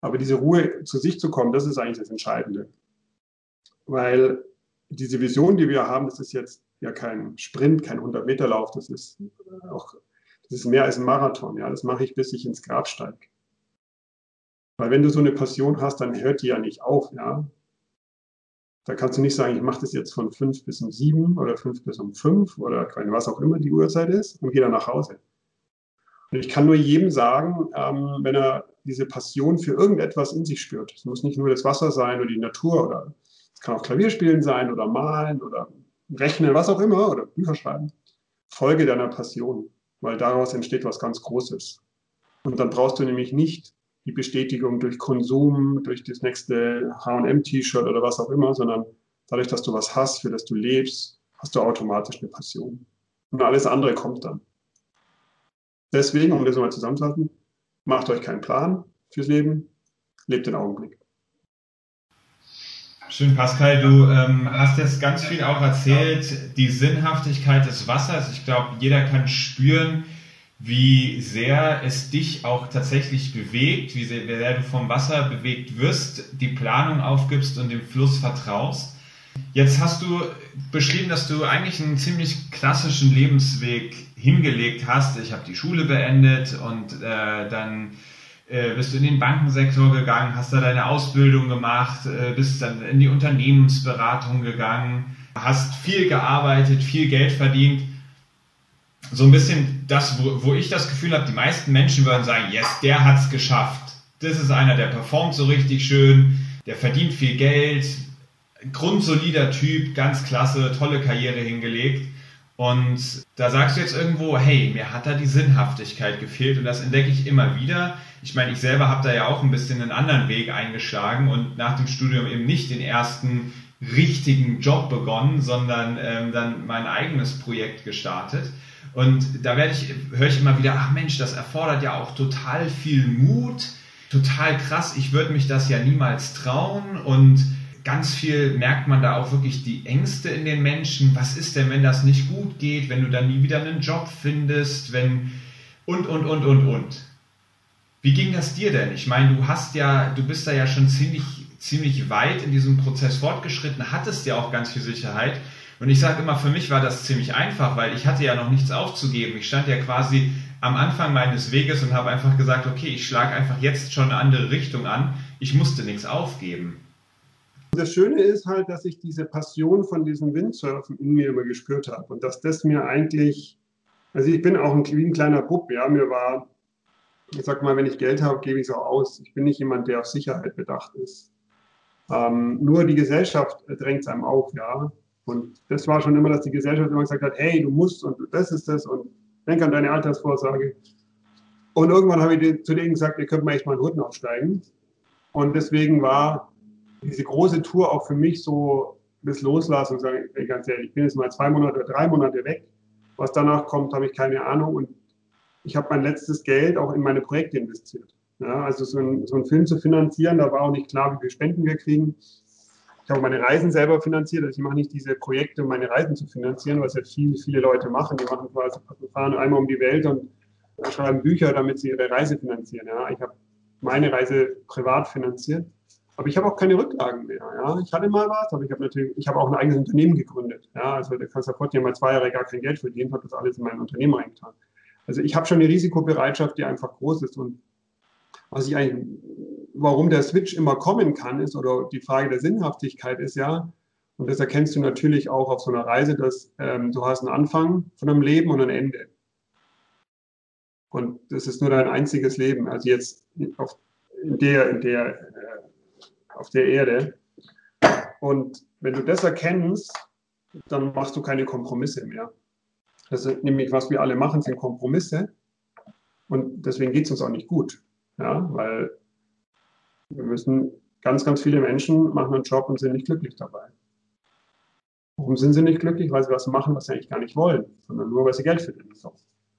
aber diese Ruhe zu sich zu kommen, das ist eigentlich das Entscheidende. Weil diese Vision, die wir haben, das ist jetzt ja kein Sprint, kein 100-Meter-Lauf, das ist auch, das ist mehr als ein Marathon. Ja, das mache ich, bis ich ins Grab steige. Weil wenn du so eine Passion hast, dann hört die ja nicht auf, ja. Da kannst du nicht sagen, ich mache das jetzt von fünf bis um sieben oder fünf bis um fünf oder was auch immer die Uhrzeit ist und gehe dann nach Hause. Und ich kann nur jedem sagen, ähm, wenn er diese Passion für irgendetwas in sich spürt, es muss nicht nur das Wasser sein oder die Natur oder es kann auch Klavierspielen sein oder malen oder rechnen, was auch immer oder Bücher schreiben, folge deiner Passion, weil daraus entsteht was ganz Großes. Und dann brauchst du nämlich nicht die Bestätigung durch Konsum, durch das nächste HM-T-Shirt oder was auch immer, sondern dadurch, dass du was hast, für das du lebst, hast du automatisch eine Passion. Und alles andere kommt dann. Deswegen, um das nochmal zusammenzufassen, macht euch keinen Plan fürs Leben, lebt den Augenblick. Schön, Pascal, du ähm, hast jetzt ganz viel auch erzählt, die Sinnhaftigkeit des Wassers. Ich glaube, jeder kann spüren, wie sehr es dich auch tatsächlich bewegt, wie sehr, wie sehr du vom Wasser bewegt wirst, die Planung aufgibst und dem Fluss vertraust. Jetzt hast du beschrieben, dass du eigentlich einen ziemlich klassischen Lebensweg hingelegt hast. Ich habe die Schule beendet und äh, dann äh, bist du in den Bankensektor gegangen, hast da deine Ausbildung gemacht, äh, bist dann in die Unternehmensberatung gegangen, hast viel gearbeitet, viel Geld verdient so ein bisschen das, wo, wo ich das Gefühl habe, die meisten Menschen würden sagen, yes, der hat es geschafft. Das ist einer, der performt so richtig schön, der verdient viel Geld, grundsolider Typ, ganz klasse, tolle Karriere hingelegt. Und da sagst du jetzt irgendwo, hey, mir hat da die Sinnhaftigkeit gefehlt und das entdecke ich immer wieder. Ich meine, ich selber habe da ja auch ein bisschen einen anderen Weg eingeschlagen und nach dem Studium eben nicht den ersten richtigen Job begonnen, sondern ähm, dann mein eigenes Projekt gestartet. Und da werde ich, höre ich immer wieder, ach Mensch, das erfordert ja auch total viel Mut, total krass, ich würde mich das ja niemals trauen und ganz viel merkt man da auch wirklich die Ängste in den Menschen. Was ist denn, wenn das nicht gut geht, wenn du dann nie wieder einen Job findest, wenn und und und und und. Wie ging das dir denn? Ich meine, du hast ja, du bist da ja schon ziemlich ziemlich weit in diesem Prozess fortgeschritten, hattest ja auch ganz viel Sicherheit. Und ich sage immer, für mich war das ziemlich einfach, weil ich hatte ja noch nichts aufzugeben. Ich stand ja quasi am Anfang meines Weges und habe einfach gesagt, okay, ich schlage einfach jetzt schon eine andere Richtung an. Ich musste nichts aufgeben. Das Schöne ist halt, dass ich diese Passion von diesem Windsurfen in mir immer gespürt habe und dass das mir eigentlich, also ich bin auch ein, ein kleiner Bub, ja, mir war, ich sag mal, wenn ich Geld habe, gebe ich es auch aus. Ich bin nicht jemand, der auf Sicherheit bedacht ist. Ähm, nur die Gesellschaft drängt es einem auf, ja. Und das war schon immer, dass die Gesellschaft immer gesagt hat, hey, du musst und das ist das und denk an deine Altersvorsorge. Und irgendwann habe ich zu denen gesagt, ihr könnt mal echt mal einen Hut aufsteigen. Und deswegen war diese große Tour auch für mich so das Loslassen und sagen, ganz ehrlich, ich bin jetzt mal zwei Monate oder drei Monate weg. Was danach kommt, habe ich keine Ahnung. Und ich habe mein letztes Geld auch in meine Projekte investiert. Ja, also so, ein, so einen Film zu finanzieren, da war auch nicht klar, wie viele Spenden wir kriegen. Ich habe meine Reisen selber finanziert. Also ich mache nicht diese Projekte, um meine Reisen zu finanzieren, was ja viele, viele Leute machen. Die machen quasi, fahren einmal um die Welt und schreiben Bücher, damit sie ihre Reise finanzieren. Ja. Ich habe meine Reise privat finanziert. Aber ich habe auch keine Rücklagen mehr. Ja. Ich hatte mal was, aber ich habe natürlich, ich habe auch ein eigenes Unternehmen gegründet. Ja. Also der Kanzler Pott mal zwei Jahre gar kein Geld verdient, hat das alles in mein Unternehmen reingetan. Also ich habe schon eine Risikobereitschaft, die einfach groß ist. Und was ich eigentlich warum der Switch immer kommen kann, ist, oder die Frage der Sinnhaftigkeit ist ja, und das erkennst du natürlich auch auf so einer Reise, dass ähm, du hast einen Anfang von einem Leben und ein Ende. Und das ist nur dein einziges Leben, also jetzt auf der, in der, äh, auf der Erde. Und wenn du das erkennst, dann machst du keine Kompromisse mehr. Das ist nämlich, was wir alle machen, sind Kompromisse. Und deswegen geht es uns auch nicht gut. Ja, weil wir müssen, ganz, ganz viele Menschen machen einen Job und sind nicht glücklich dabei. Warum sind sie nicht glücklich? Weil sie was machen, was sie eigentlich gar nicht wollen, sondern nur, weil sie Geld verdienen. So.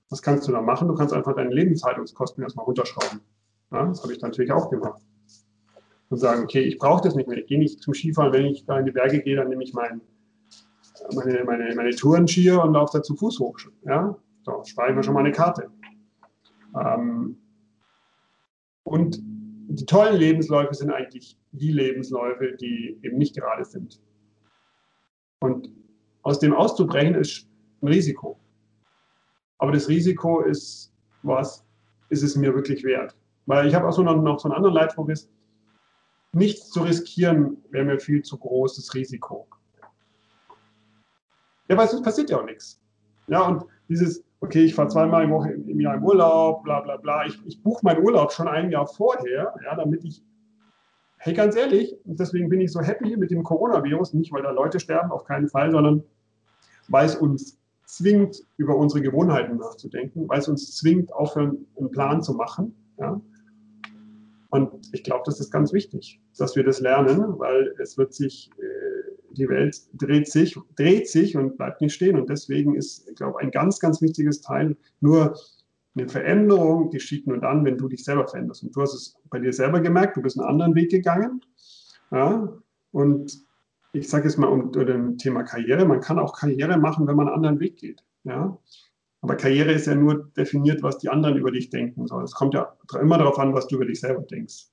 Was kannst du da machen? Du kannst einfach deine Lebenshaltungskosten erstmal runterschrauben. Ja, das habe ich natürlich auch gemacht. Und sagen, okay, ich brauche das nicht mehr. Ich gehe nicht zum Skifahren. Wenn ich da in die Berge gehe, dann nehme ich mein, meine, meine, meine Tourenskier und laufe da zu Fuß hoch. Ja? So, spare ich mir schon mal eine Karte. Ähm, und die tollen Lebensläufe sind eigentlich die Lebensläufe, die eben nicht gerade sind. Und aus dem auszubrechen ist ein Risiko. Aber das Risiko ist, was ist es mir wirklich wert? Weil ich habe auch so noch, noch so einen anderen Leitspruch ist, nichts zu riskieren wäre mir viel zu großes Risiko. Ja, weil sonst passiert ja auch nichts. Ja, und dieses, okay, ich fahre zweimal im, Woche, im Jahr im Urlaub, bla bla bla. Ich, ich buche meinen Urlaub schon ein Jahr vorher, ja, damit ich, hey, ganz ehrlich, und deswegen bin ich so happy mit dem Coronavirus, nicht weil da Leute sterben, auf keinen Fall, sondern weil es uns zwingt, über unsere Gewohnheiten nachzudenken, weil es uns zwingt, aufhören, einen Plan zu machen. Ja. Und ich glaube, das ist ganz wichtig, dass wir das lernen, weil es wird sich äh, die Welt dreht sich, dreht sich und bleibt nicht stehen. Und deswegen ist, ich glaube, ein ganz, ganz wichtiges Teil nur eine Veränderung geschieht nur dann, wenn du dich selber veränderst. Und du hast es bei dir selber gemerkt, du bist einen anderen Weg gegangen. Ja? Und ich sage es mal unter dem Thema Karriere, man kann auch Karriere machen, wenn man einen anderen Weg geht. Ja? Aber Karriere ist ja nur definiert, was die anderen über dich denken. Es kommt ja immer darauf an, was du über dich selber denkst.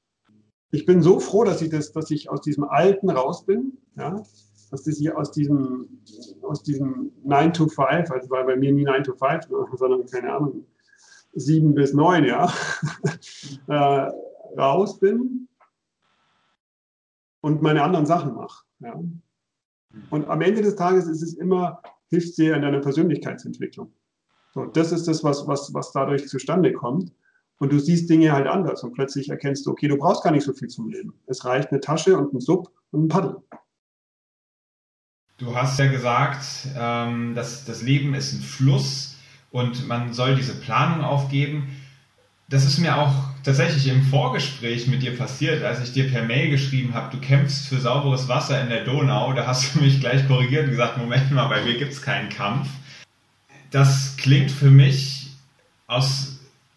Ich bin so froh, dass ich, das, dass ich aus diesem Alten raus bin. Ja? dass ich aus diesem, aus diesem 9 to 5, also war bei mir nie 9 to 5, sondern keine Ahnung, 7 bis 9, ja, äh, raus bin und meine anderen Sachen mache. Ja. Und am Ende des Tages ist es immer, hilft sehr in deiner Persönlichkeitsentwicklung. So, das ist das, was, was, was dadurch zustande kommt. Und du siehst Dinge halt anders und plötzlich erkennst du, okay, du brauchst gar nicht so viel zum Leben. Es reicht eine Tasche und ein Sub und ein Paddel. Du hast ja gesagt, ähm, dass das Leben ist ein Fluss und man soll diese Planung aufgeben. Das ist mir auch tatsächlich im Vorgespräch mit dir passiert, als ich dir per Mail geschrieben habe, du kämpfst für sauberes Wasser in der Donau. Da hast du mich gleich korrigiert und gesagt, Moment mal, bei mir gibt es keinen Kampf. Das klingt für mich aus,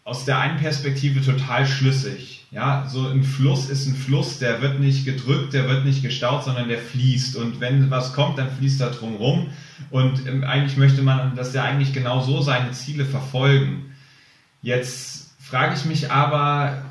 aus der einen Perspektive total schlüssig. Ja, so ein Fluss ist ein Fluss, der wird nicht gedrückt, der wird nicht gestaut, sondern der fließt. Und wenn was kommt, dann fließt er drum rum. Und ähm, eigentlich möchte man, dass der eigentlich genau so seine Ziele verfolgen. Jetzt frage ich mich aber,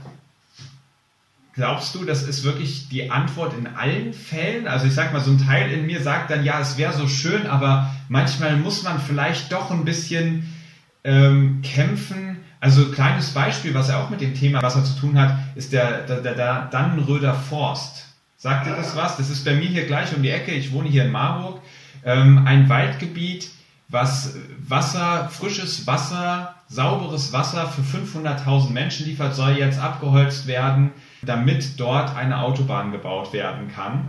glaubst du, das ist wirklich die Antwort in allen Fällen? Also ich sag mal, so ein Teil in mir sagt dann, ja, es wäre so schön, aber manchmal muss man vielleicht doch ein bisschen ähm, kämpfen, also kleines Beispiel, was ja auch mit dem Thema Wasser zu tun hat, ist der, der, der, der Dannenröder Forst. Sagt ihr das was? Das ist bei mir hier gleich um die Ecke. Ich wohne hier in Marburg. Ähm, ein Waldgebiet, was Wasser, frisches Wasser, sauberes Wasser für 500.000 Menschen liefert, soll jetzt abgeholzt werden, damit dort eine Autobahn gebaut werden kann.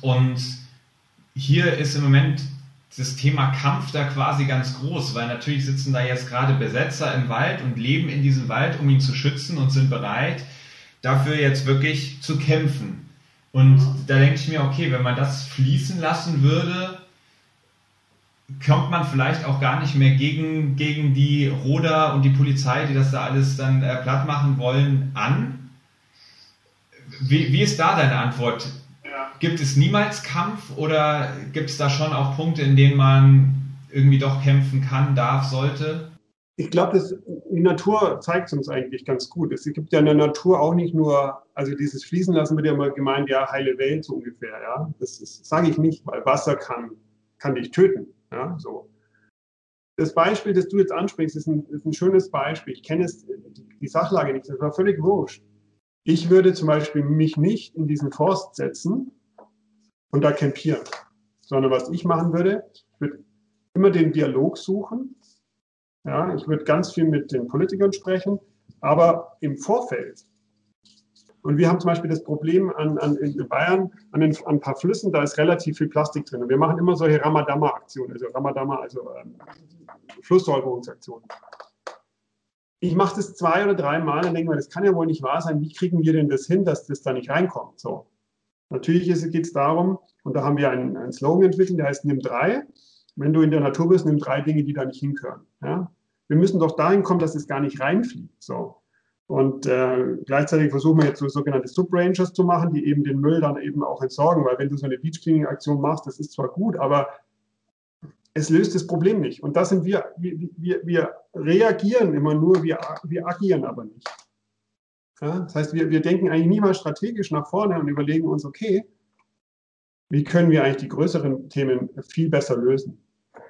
Und hier ist im Moment das Thema Kampf da quasi ganz groß, weil natürlich sitzen da jetzt gerade Besetzer im Wald und leben in diesem Wald, um ihn zu schützen und sind bereit, dafür jetzt wirklich zu kämpfen. Und da denke ich mir, okay, wenn man das fließen lassen würde, kommt man vielleicht auch gar nicht mehr gegen, gegen die Roder und die Polizei, die das da alles dann äh, platt machen wollen, an. Wie, wie ist da deine Antwort? Gibt es niemals Kampf oder gibt es da schon auch Punkte, in denen man irgendwie doch kämpfen kann, darf, sollte? Ich glaube, die Natur zeigt es uns eigentlich ganz gut. Es gibt ja in der Natur auch nicht nur, also dieses Fließen lassen wird ja immer gemeint, ja, heile Welt so ungefähr. Ja? Das sage ich nicht, weil Wasser kann, kann dich töten. Ja? So. Das Beispiel, das du jetzt ansprichst, ist ein, ist ein schönes Beispiel. Ich kenne die Sachlage nicht, das war völlig wurscht. Ich würde zum Beispiel mich nicht in diesen Forst setzen und da campieren. Sondern was ich machen würde, ich würde immer den Dialog suchen. Ja, ich würde ganz viel mit den Politikern sprechen, aber im Vorfeld. Und wir haben zum Beispiel das Problem an, an, in Bayern, an, den, an ein paar Flüssen, da ist relativ viel Plastik drin. Und wir machen immer solche Ramadama-Aktionen, also Ramadama, also ähm, Flusssäuberungsaktionen. Ich mache das zwei oder drei Mal und denke mir, das kann ja wohl nicht wahr sein. Wie kriegen wir denn das hin, dass das da nicht reinkommt? So. Natürlich geht es darum, und da haben wir einen, einen, Slogan entwickelt, der heißt Nimm drei. Wenn du in der Natur bist, nimm drei Dinge, die da nicht hinkören. Ja? Wir müssen doch dahin kommen, dass es gar nicht reinfliegt. So. Und äh, gleichzeitig versuchen wir jetzt so sogenannte Subrangers zu machen, die eben den Müll dann eben auch entsorgen, weil wenn du so eine Beach Cleaning Aktion machst, das ist zwar gut, aber es löst das Problem nicht. Und das sind wir, wir, wir, wir reagieren immer nur, wir, wir agieren aber nicht. Ja, das heißt, wir, wir denken eigentlich nie mal strategisch nach vorne und überlegen uns, okay, wie können wir eigentlich die größeren Themen viel besser lösen.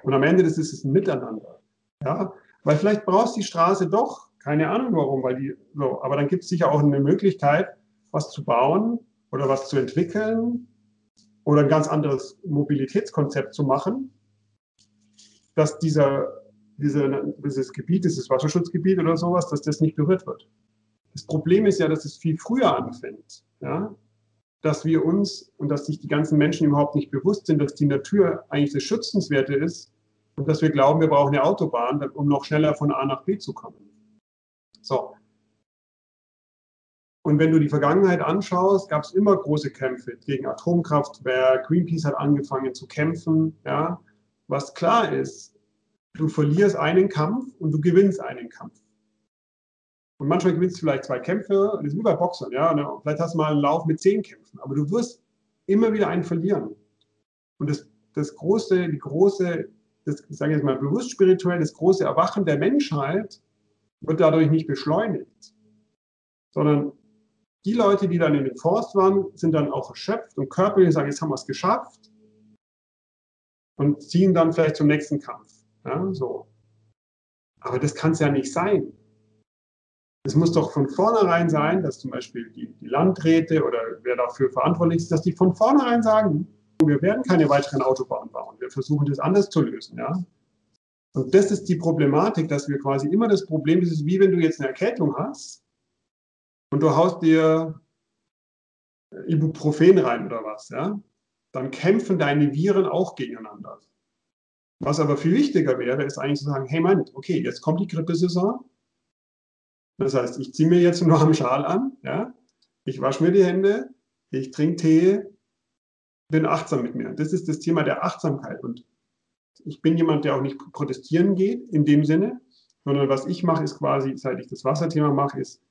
Und am Ende ist es ein Miteinander. Ja, weil vielleicht brauchst du die Straße doch, keine Ahnung warum, weil die so, aber dann gibt es sicher auch eine Möglichkeit, was zu bauen oder was zu entwickeln oder ein ganz anderes Mobilitätskonzept zu machen, dass dieser, diese, dieses Gebiet, dieses Wasserschutzgebiet oder sowas, dass das nicht berührt wird. Das Problem ist ja, dass es viel früher anfängt. Ja? Dass wir uns und dass sich die ganzen Menschen überhaupt nicht bewusst sind, dass die Natur eigentlich das Schützenswerte ist und dass wir glauben, wir brauchen eine Autobahn, um noch schneller von A nach B zu kommen. So. Und wenn du die Vergangenheit anschaust, gab es immer große Kämpfe gegen Atomkraftwerk. Greenpeace hat angefangen zu kämpfen. Ja. Was klar ist, du verlierst einen Kampf und du gewinnst einen Kampf. Und manchmal gewinnst du vielleicht zwei Kämpfe, das ist wie bei Boxern, ja. Und vielleicht hast du mal einen Lauf mit zehn Kämpfen, aber du wirst immer wieder einen verlieren. Und das, das große, die große das, ich sage jetzt mal bewusst spirituell, das große Erwachen der Menschheit wird dadurch nicht beschleunigt, sondern die Leute, die dann in den Forst waren, sind dann auch erschöpft und körperlich sagen, jetzt haben wir es geschafft und ziehen dann vielleicht zum nächsten Kampf. Ja, so. Aber das kann es ja nicht sein. Es muss doch von vornherein sein, dass zum Beispiel die, die Landräte oder wer dafür verantwortlich ist, dass die von vornherein sagen, wir werden keine weiteren Autobahnen bauen. Wir versuchen das anders zu lösen. Ja? Und das ist die Problematik, dass wir quasi immer das Problem, das ist wie wenn du jetzt eine Erkältung hast und du haust dir Ibuprofen rein oder was, ja? dann kämpfen deine Viren auch gegeneinander. Was aber viel wichtiger wäre, ist eigentlich zu sagen, hey Mann, okay, jetzt kommt die Grippesaison. Das heißt, ich ziehe mir jetzt einen warmen Schal an, ja? ich wasche mir die Hände, ich trinke Tee, bin achtsam mit mir. Das ist das Thema der Achtsamkeit. Und ich bin jemand, der auch nicht protestieren geht in dem Sinne, sondern was ich mache, ist quasi, seit ich das Wasserthema mache, ist,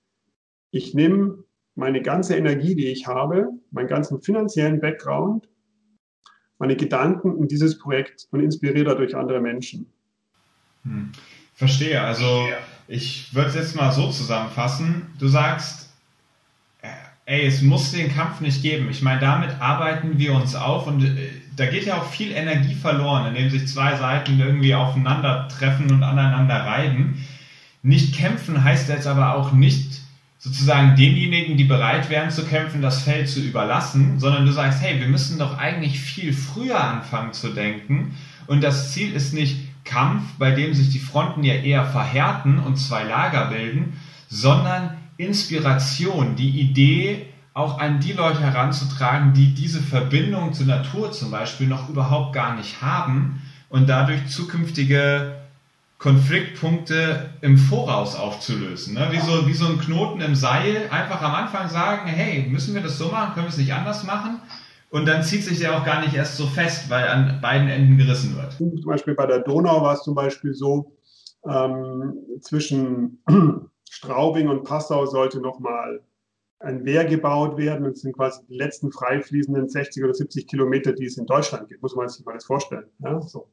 ich nehme meine ganze Energie, die ich habe, meinen ganzen finanziellen Background, meine Gedanken in dieses Projekt und inspiriere dadurch andere Menschen. Hm. Verstehe. Also ich würde es jetzt mal so zusammenfassen. Du sagst, ey, es muss den Kampf nicht geben. Ich meine, damit arbeiten wir uns auf und äh, da geht ja auch viel Energie verloren, indem sich zwei Seiten irgendwie aufeinandertreffen und aneinander reiben. Nicht kämpfen heißt jetzt aber auch nicht sozusagen denjenigen, die bereit wären zu kämpfen, das Feld zu überlassen, sondern du sagst, hey, wir müssen doch eigentlich viel früher anfangen zu denken und das Ziel ist nicht Kampf, bei dem sich die Fronten ja eher verhärten und zwei Lager bilden, sondern Inspiration, die Idee, auch an die Leute heranzutragen, die diese Verbindung zur Natur zum Beispiel noch überhaupt gar nicht haben und dadurch zukünftige Konfliktpunkte im Voraus aufzulösen. Ne? Wie, so, wie so ein Knoten im Seil, einfach am Anfang sagen, hey, müssen wir das so machen, können wir es nicht anders machen? Und dann zieht sich der auch gar nicht erst so fest, weil an beiden Enden gerissen wird. Zum Beispiel bei der Donau war es zum Beispiel so, ähm, zwischen Straubing und Passau sollte nochmal ein Wehr gebaut werden. Es sind quasi die letzten frei fließenden 60 oder 70 Kilometer, die es in Deutschland gibt. Muss man sich mal das vorstellen. Ja, so.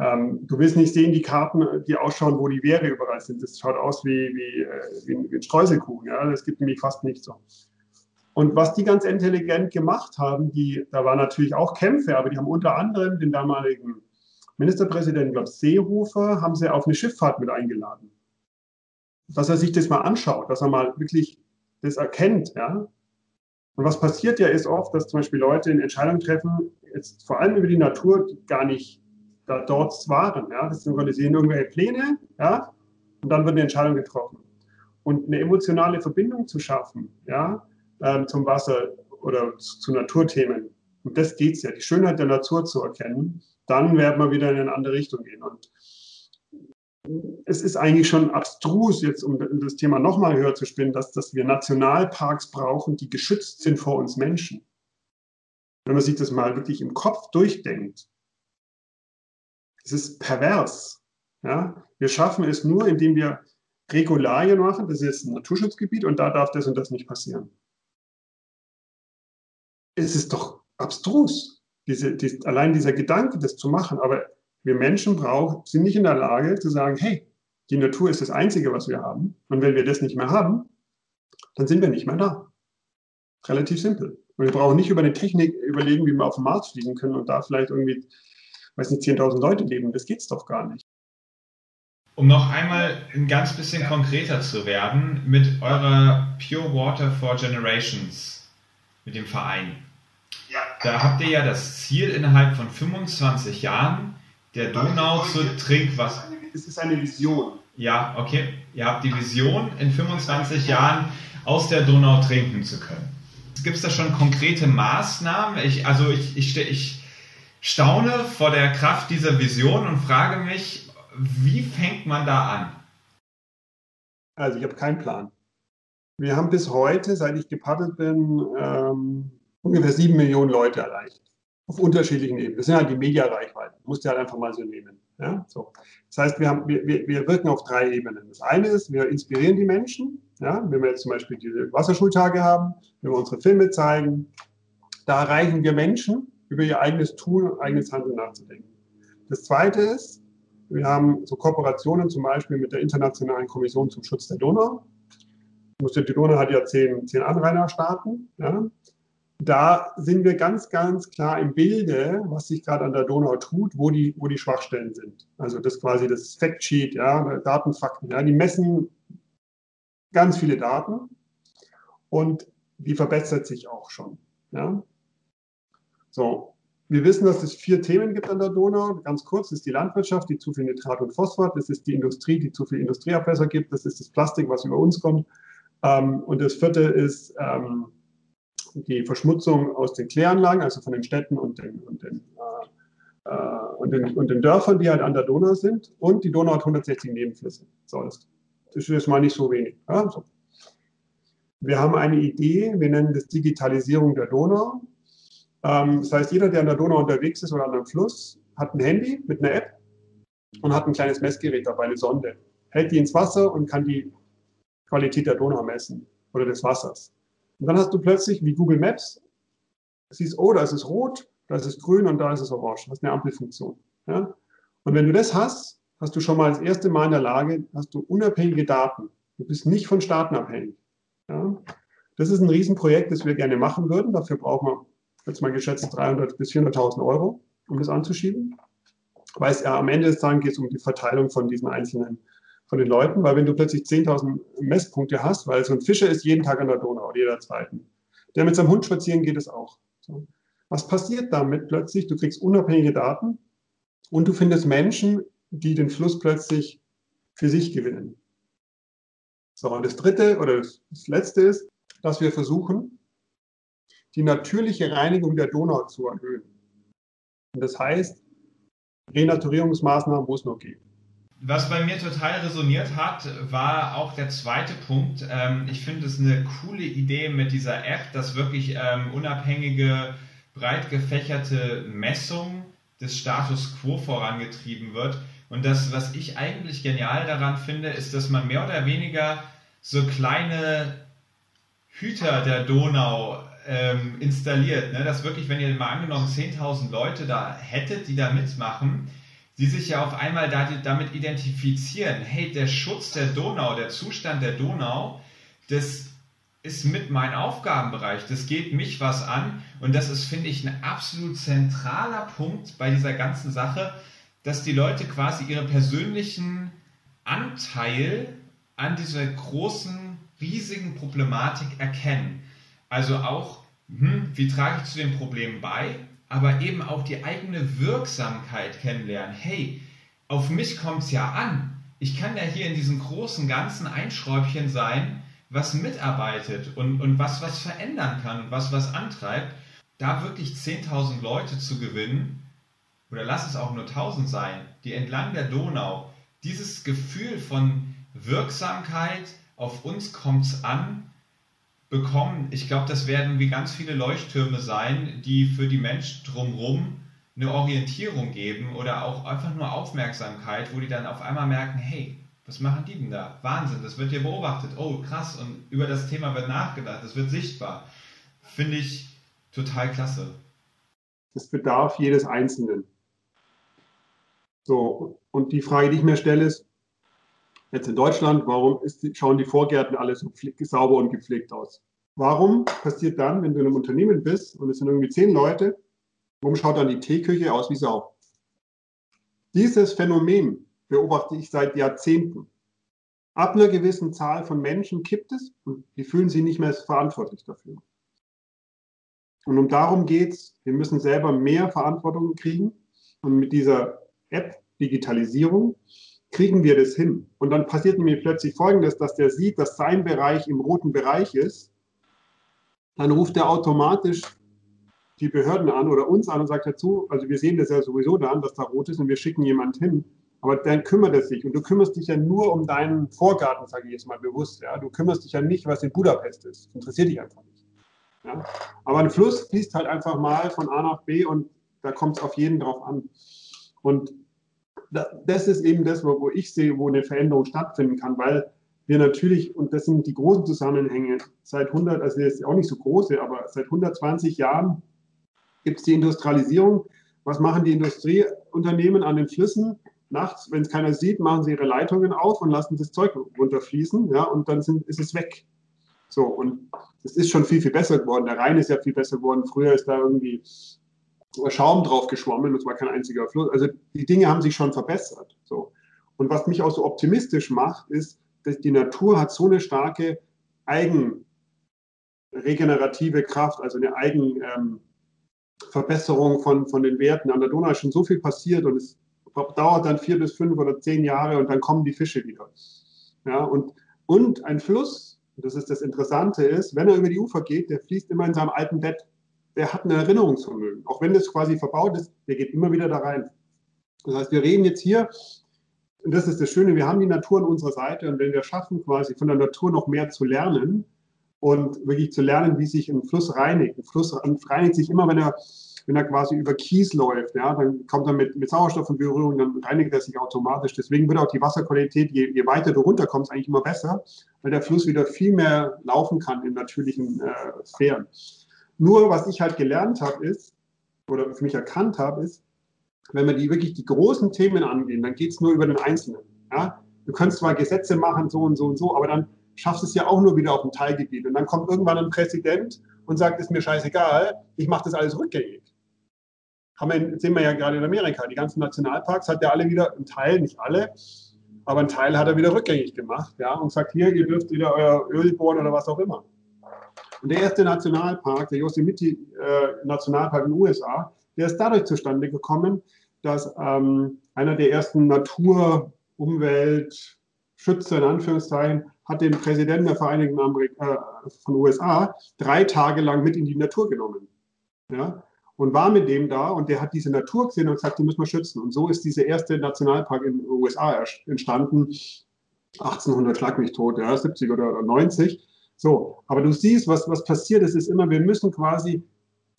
ähm, du willst nicht sehen, die Karten, die ausschauen, wo die Wehre überall sind. Das schaut aus wie, wie, äh, wie, wie ein Streuselkuchen. Ja? Das gibt nämlich fast nicht so. Und was die ganz intelligent gemacht haben, die, da waren natürlich auch Kämpfe, aber die haben unter anderem den damaligen Ministerpräsidenten, glaube Seehofer, haben sie auf eine Schifffahrt mit eingeladen dass er sich das mal anschaut, dass er mal wirklich das erkennt, ja. Und was passiert ja ist oft, dass zum Beispiel Leute in Entscheidungen treffen, jetzt vor allem über die Natur, die gar nicht da dort waren, ja. Das sehen irgendwelche Pläne, ja. Und dann wird eine Entscheidung getroffen. Und eine emotionale Verbindung zu schaffen, ja, ähm, zum Wasser oder zu, zu Naturthemen. Und das geht's ja, die Schönheit der Natur zu erkennen, dann werden wir wieder in eine andere Richtung gehen. Und es ist eigentlich schon abstrus, jetzt um das Thema nochmal höher zu spinnen, dass, dass wir Nationalparks brauchen, die geschützt sind vor uns Menschen. Wenn man sich das mal wirklich im Kopf durchdenkt, es ist pervers. Ja? Wir schaffen es nur, indem wir Regularien machen, das ist ein Naturschutzgebiet und da darf das und das nicht passieren. Es ist doch abstrus, diese, die, allein dieser Gedanke, das zu machen, aber wir Menschen brauchen, sind nicht in der Lage zu sagen, hey, die Natur ist das Einzige, was wir haben. Und wenn wir das nicht mehr haben, dann sind wir nicht mehr da. Relativ simpel. Und wir brauchen nicht über eine Technik überlegen, wie wir auf den Mars fliegen können und da vielleicht irgendwie, weiß nicht, 10.000 Leute leben. Das geht's doch gar nicht. Um noch einmal ein ganz bisschen konkreter zu werden, mit eurer Pure Water for Generations, mit dem Verein. Ja. Da habt ihr ja das Ziel, innerhalb von 25 Jahren der Donau zu Trinkwasser. Es ist eine Vision. Ja, okay. Ihr habt die Vision, in 25 Jahren aus der Donau trinken zu können. Gibt es da schon konkrete Maßnahmen? Ich, also ich, ich, ich staune vor der Kraft dieser Vision und frage mich, wie fängt man da an? Also ich habe keinen Plan. Wir haben bis heute, seit ich gepaddelt bin, ähm, ungefähr sieben Millionen Leute erreicht. Auf unterschiedlichen Ebenen. Das sind halt die Mediareichweiten. Musst du halt einfach mal so nehmen. Ja, so. Das heißt, wir, haben, wir, wir wirken auf drei Ebenen. Das eine ist, wir inspirieren die Menschen. Ja, wenn wir jetzt zum Beispiel diese Wasserschultage haben, wenn wir unsere Filme zeigen, da erreichen wir Menschen, über ihr eigenes Tun, eigenes Handeln nachzudenken. Das zweite ist, wir haben so Kooperationen zum Beispiel mit der Internationalen Kommission zum Schutz der Donau. Die Donau hat ja zehn, zehn Anrainerstaaten. Ja da sind wir ganz, ganz klar im Bilde, was sich gerade an der Donau tut, wo die, wo die Schwachstellen sind. Also das quasi das Factsheet, ja, Datenfakten. Ja, die messen ganz viele Daten und die verbessert sich auch schon. Ja. So, wir wissen, dass es vier Themen gibt an der Donau. Ganz kurz, das ist die Landwirtschaft, die zu viel Nitrat und Phosphat. Das ist die Industrie, die zu viel Industrieabwässer gibt. Das ist das Plastik, was über uns kommt. Ähm, und das vierte ist ähm, die Verschmutzung aus den Kläranlagen, also von den Städten und den, und den, äh, äh, und den, und den Dörfern, die halt an der Donau sind. Und die Donau hat 160 Nebenflüsse. So, das, ist jetzt mal nicht so wenig. Ja, so. Wir haben eine Idee, wir nennen das Digitalisierung der Donau. Ähm, das heißt, jeder, der an der Donau unterwegs ist oder an einem Fluss, hat ein Handy mit einer App und hat ein kleines Messgerät dabei, eine Sonde. Hält die ins Wasser und kann die Qualität der Donau messen oder des Wassers. Und dann hast du plötzlich wie Google Maps, siehst, oh, da ist es rot, da ist es grün und da ist es orange. Das ist eine Ampelfunktion. Ja? Und wenn du das hast, hast du schon mal das erste Mal in der Lage, hast du unabhängige Daten. Du bist nicht von Staaten abhängig. Ja? Das ist ein Riesenprojekt, das wir gerne machen würden. Dafür brauchen wir jetzt mal geschätzt 300 bis 400.000 Euro, um das anzuschieben. Weil es ja am Ende des Tages geht es um die Verteilung von diesen einzelnen von den Leuten, weil wenn du plötzlich 10.000 Messpunkte hast, weil so ein Fischer ist jeden Tag an der Donau jeder zweiten, der mit seinem Hund spazieren geht es auch. So. Was passiert damit plötzlich? Du kriegst unabhängige Daten und du findest Menschen, die den Fluss plötzlich für sich gewinnen. So, und das dritte oder das letzte ist, dass wir versuchen, die natürliche Reinigung der Donau zu erhöhen. Und das heißt, Renaturierungsmaßnahmen, wo es noch geht. Was bei mir total resoniert hat, war auch der zweite Punkt. Ähm, ich finde es eine coole Idee mit dieser App, dass wirklich ähm, unabhängige, breit gefächerte Messung des Status quo vorangetrieben wird. Und das, was ich eigentlich genial daran finde, ist, dass man mehr oder weniger so kleine Hüter der Donau ähm, installiert. Ne? Dass wirklich, wenn ihr mal angenommen 10.000 Leute da hättet, die da mitmachen, die sich ja auf einmal damit identifizieren, hey, der Schutz der Donau, der Zustand der Donau, das ist mit mein Aufgabenbereich, das geht mich was an und das ist, finde ich, ein absolut zentraler Punkt bei dieser ganzen Sache, dass die Leute quasi ihren persönlichen Anteil an dieser großen, riesigen Problematik erkennen. Also auch, hm, wie trage ich zu dem Problem bei? Aber eben auch die eigene Wirksamkeit kennenlernen. Hey, auf mich kommt es ja an. Ich kann ja hier in diesem großen Ganzen ein Schräubchen sein, was mitarbeitet und, und was was verändern kann und was was antreibt. Da wirklich 10.000 Leute zu gewinnen, oder lass es auch nur 1.000 sein, die entlang der Donau dieses Gefühl von Wirksamkeit, auf uns kommt es an, bekommen. Ich glaube, das werden wie ganz viele Leuchttürme sein, die für die Menschen drumherum eine Orientierung geben oder auch einfach nur Aufmerksamkeit, wo die dann auf einmal merken, hey, was machen die denn da? Wahnsinn, das wird hier beobachtet. Oh, krass. Und über das Thema wird nachgedacht, das wird sichtbar. Finde ich total klasse. Das bedarf jedes Einzelnen. So, und die Frage, die ich mir stelle, ist, Jetzt in Deutschland, warum ist, schauen die Vorgärten alle so sauber und gepflegt aus? Warum passiert dann, wenn du in einem Unternehmen bist und es sind irgendwie zehn Leute, warum schaut dann die Teeküche aus wie Sau? Dieses Phänomen beobachte ich seit Jahrzehnten. Ab einer gewissen Zahl von Menschen kippt es und die fühlen sich nicht mehr verantwortlich dafür. Und um darum geht es, wir müssen selber mehr Verantwortung kriegen und mit dieser App Digitalisierung kriegen wir das hin. Und dann passiert nämlich plötzlich Folgendes, dass der sieht, dass sein Bereich im roten Bereich ist. Dann ruft er automatisch die Behörden an oder uns an und sagt dazu, also wir sehen das ja sowieso dann, dass da rot ist und wir schicken jemand hin. Aber dann kümmert es sich. Und du kümmerst dich ja nur um deinen Vorgarten, sage ich jetzt mal bewusst. Ja? Du kümmerst dich ja nicht, was in Budapest ist. Interessiert dich einfach nicht. Ja? Aber ein Fluss fließt halt einfach mal von A nach B und da kommt es auf jeden drauf an. Und das ist eben das, wo ich sehe, wo eine Veränderung stattfinden kann, weil wir natürlich, und das sind die großen Zusammenhänge, seit 100, also jetzt auch nicht so große, aber seit 120 Jahren gibt es die Industrialisierung. Was machen die Industrieunternehmen an den Flüssen? Nachts, wenn es keiner sieht, machen sie ihre Leitungen auf und lassen das Zeug runterfließen, ja, und dann sind, ist es weg. So, und es ist schon viel, viel besser geworden. Der Rhein ist ja viel besser geworden. Früher ist da irgendwie Schaum drauf geschwommen und es war kein einziger Fluss. Also die Dinge haben sich schon verbessert. So. Und was mich auch so optimistisch macht, ist, dass die Natur hat so eine starke eigenregenerative Kraft, also eine Eigenverbesserung ähm, von, von den Werten. An der Donau ist schon so viel passiert und es dauert dann vier bis fünf oder zehn Jahre und dann kommen die Fische wieder. Ja, und, und ein Fluss, das ist das Interessante, ist, wenn er über die Ufer geht, der fließt immer in seinem alten Bett der hat ein Erinnerungsvermögen. Auch wenn das quasi verbaut ist, der geht immer wieder da rein. Das heißt, wir reden jetzt hier, und das ist das Schöne, wir haben die Natur an unserer Seite und wenn wir schaffen, quasi von der Natur noch mehr zu lernen und wirklich zu lernen, wie sich ein Fluss reinigt. Ein Fluss reinigt sich immer, wenn er, wenn er quasi über Kies läuft, ja, dann kommt er mit, mit Sauerstoff in Berührung, dann reinigt er sich automatisch. Deswegen wird auch die Wasserqualität, je, je weiter du runterkommst, eigentlich immer besser, weil der Fluss wieder viel mehr laufen kann in natürlichen äh, Sphären. Nur was ich halt gelernt habe ist, oder für mich erkannt habe, ist, wenn wir die wirklich die großen Themen angehen, dann geht es nur über den Einzelnen. Ja? Du kannst zwar Gesetze machen, so und so und so, aber dann schaffst du es ja auch nur wieder auf ein Teilgebiet. Und dann kommt irgendwann ein Präsident und sagt, ist mir scheißegal, ich mache das alles rückgängig. Wir, sehen wir ja gerade in Amerika. Die ganzen Nationalparks hat er alle wieder, ein Teil, nicht alle, aber ein Teil hat er wieder rückgängig gemacht ja, und sagt, hier, ihr dürft wieder euer Öl bohren oder was auch immer. Und der erste Nationalpark, der Yosemite äh, in den USA, der ist dadurch zustande gekommen, dass ähm, einer der ersten Natur-, Umwelt-, Schützer in Anführungszeichen hat den Präsidenten der Vereinigten Amerika äh, von USA drei Tage lang mit in die Natur genommen. Ja? Und war mit dem da und der hat diese Natur gesehen und gesagt, die müssen wir schützen. Und so ist dieser erste Nationalpark in den USA entstanden. 1800 schlag mich tot, ja, 70 oder 90. So, aber du siehst, was, was passiert ist, ist immer, wir müssen quasi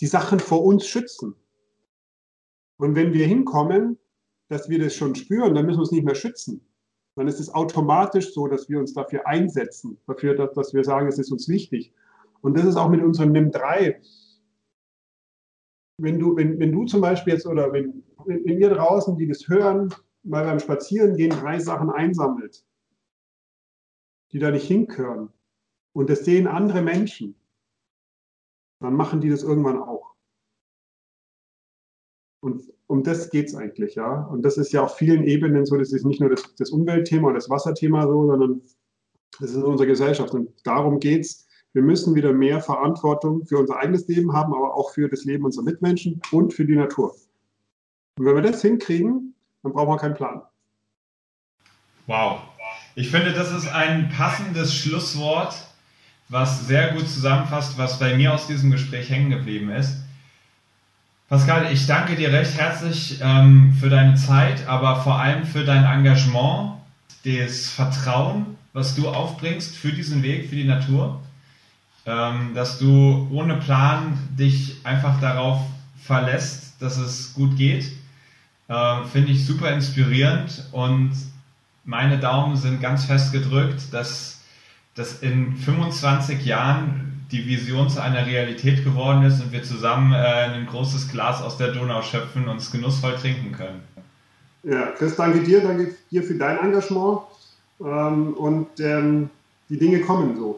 die Sachen vor uns schützen. Und wenn wir hinkommen, dass wir das schon spüren, dann müssen wir es nicht mehr schützen. Dann ist es automatisch so, dass wir uns dafür einsetzen, dafür, dass, dass wir sagen, es ist uns wichtig. Und das ist auch mit unserem NIM 3. Wenn du, wenn, wenn du zum Beispiel jetzt oder wenn, wenn ihr draußen, die das hören, mal beim Spazierengehen drei Sachen einsammelt, die da nicht hinkören, und das sehen andere Menschen, dann machen die das irgendwann auch. Und um das geht es eigentlich, ja. Und das ist ja auf vielen Ebenen so, das ist nicht nur das, das Umweltthema oder das Wasserthema so, sondern das ist unsere Gesellschaft. Und darum geht es. Wir müssen wieder mehr Verantwortung für unser eigenes Leben haben, aber auch für das Leben unserer Mitmenschen und für die Natur. Und wenn wir das hinkriegen, dann brauchen wir keinen Plan. Wow. Ich finde, das ist ein passendes Schlusswort was sehr gut zusammenfasst, was bei mir aus diesem Gespräch hängen geblieben ist. Pascal, ich danke dir recht herzlich ähm, für deine Zeit, aber vor allem für dein Engagement, das Vertrauen, was du aufbringst für diesen Weg, für die Natur, ähm, dass du ohne Plan dich einfach darauf verlässt, dass es gut geht. Äh, Finde ich super inspirierend und meine Daumen sind ganz fest gedrückt, dass dass in 25 Jahren die Vision zu einer Realität geworden ist und wir zusammen äh, ein großes Glas aus der Donau schöpfen und es genussvoll trinken können. Ja, Chris, danke dir, danke dir für dein Engagement ähm, und ähm, die Dinge kommen so.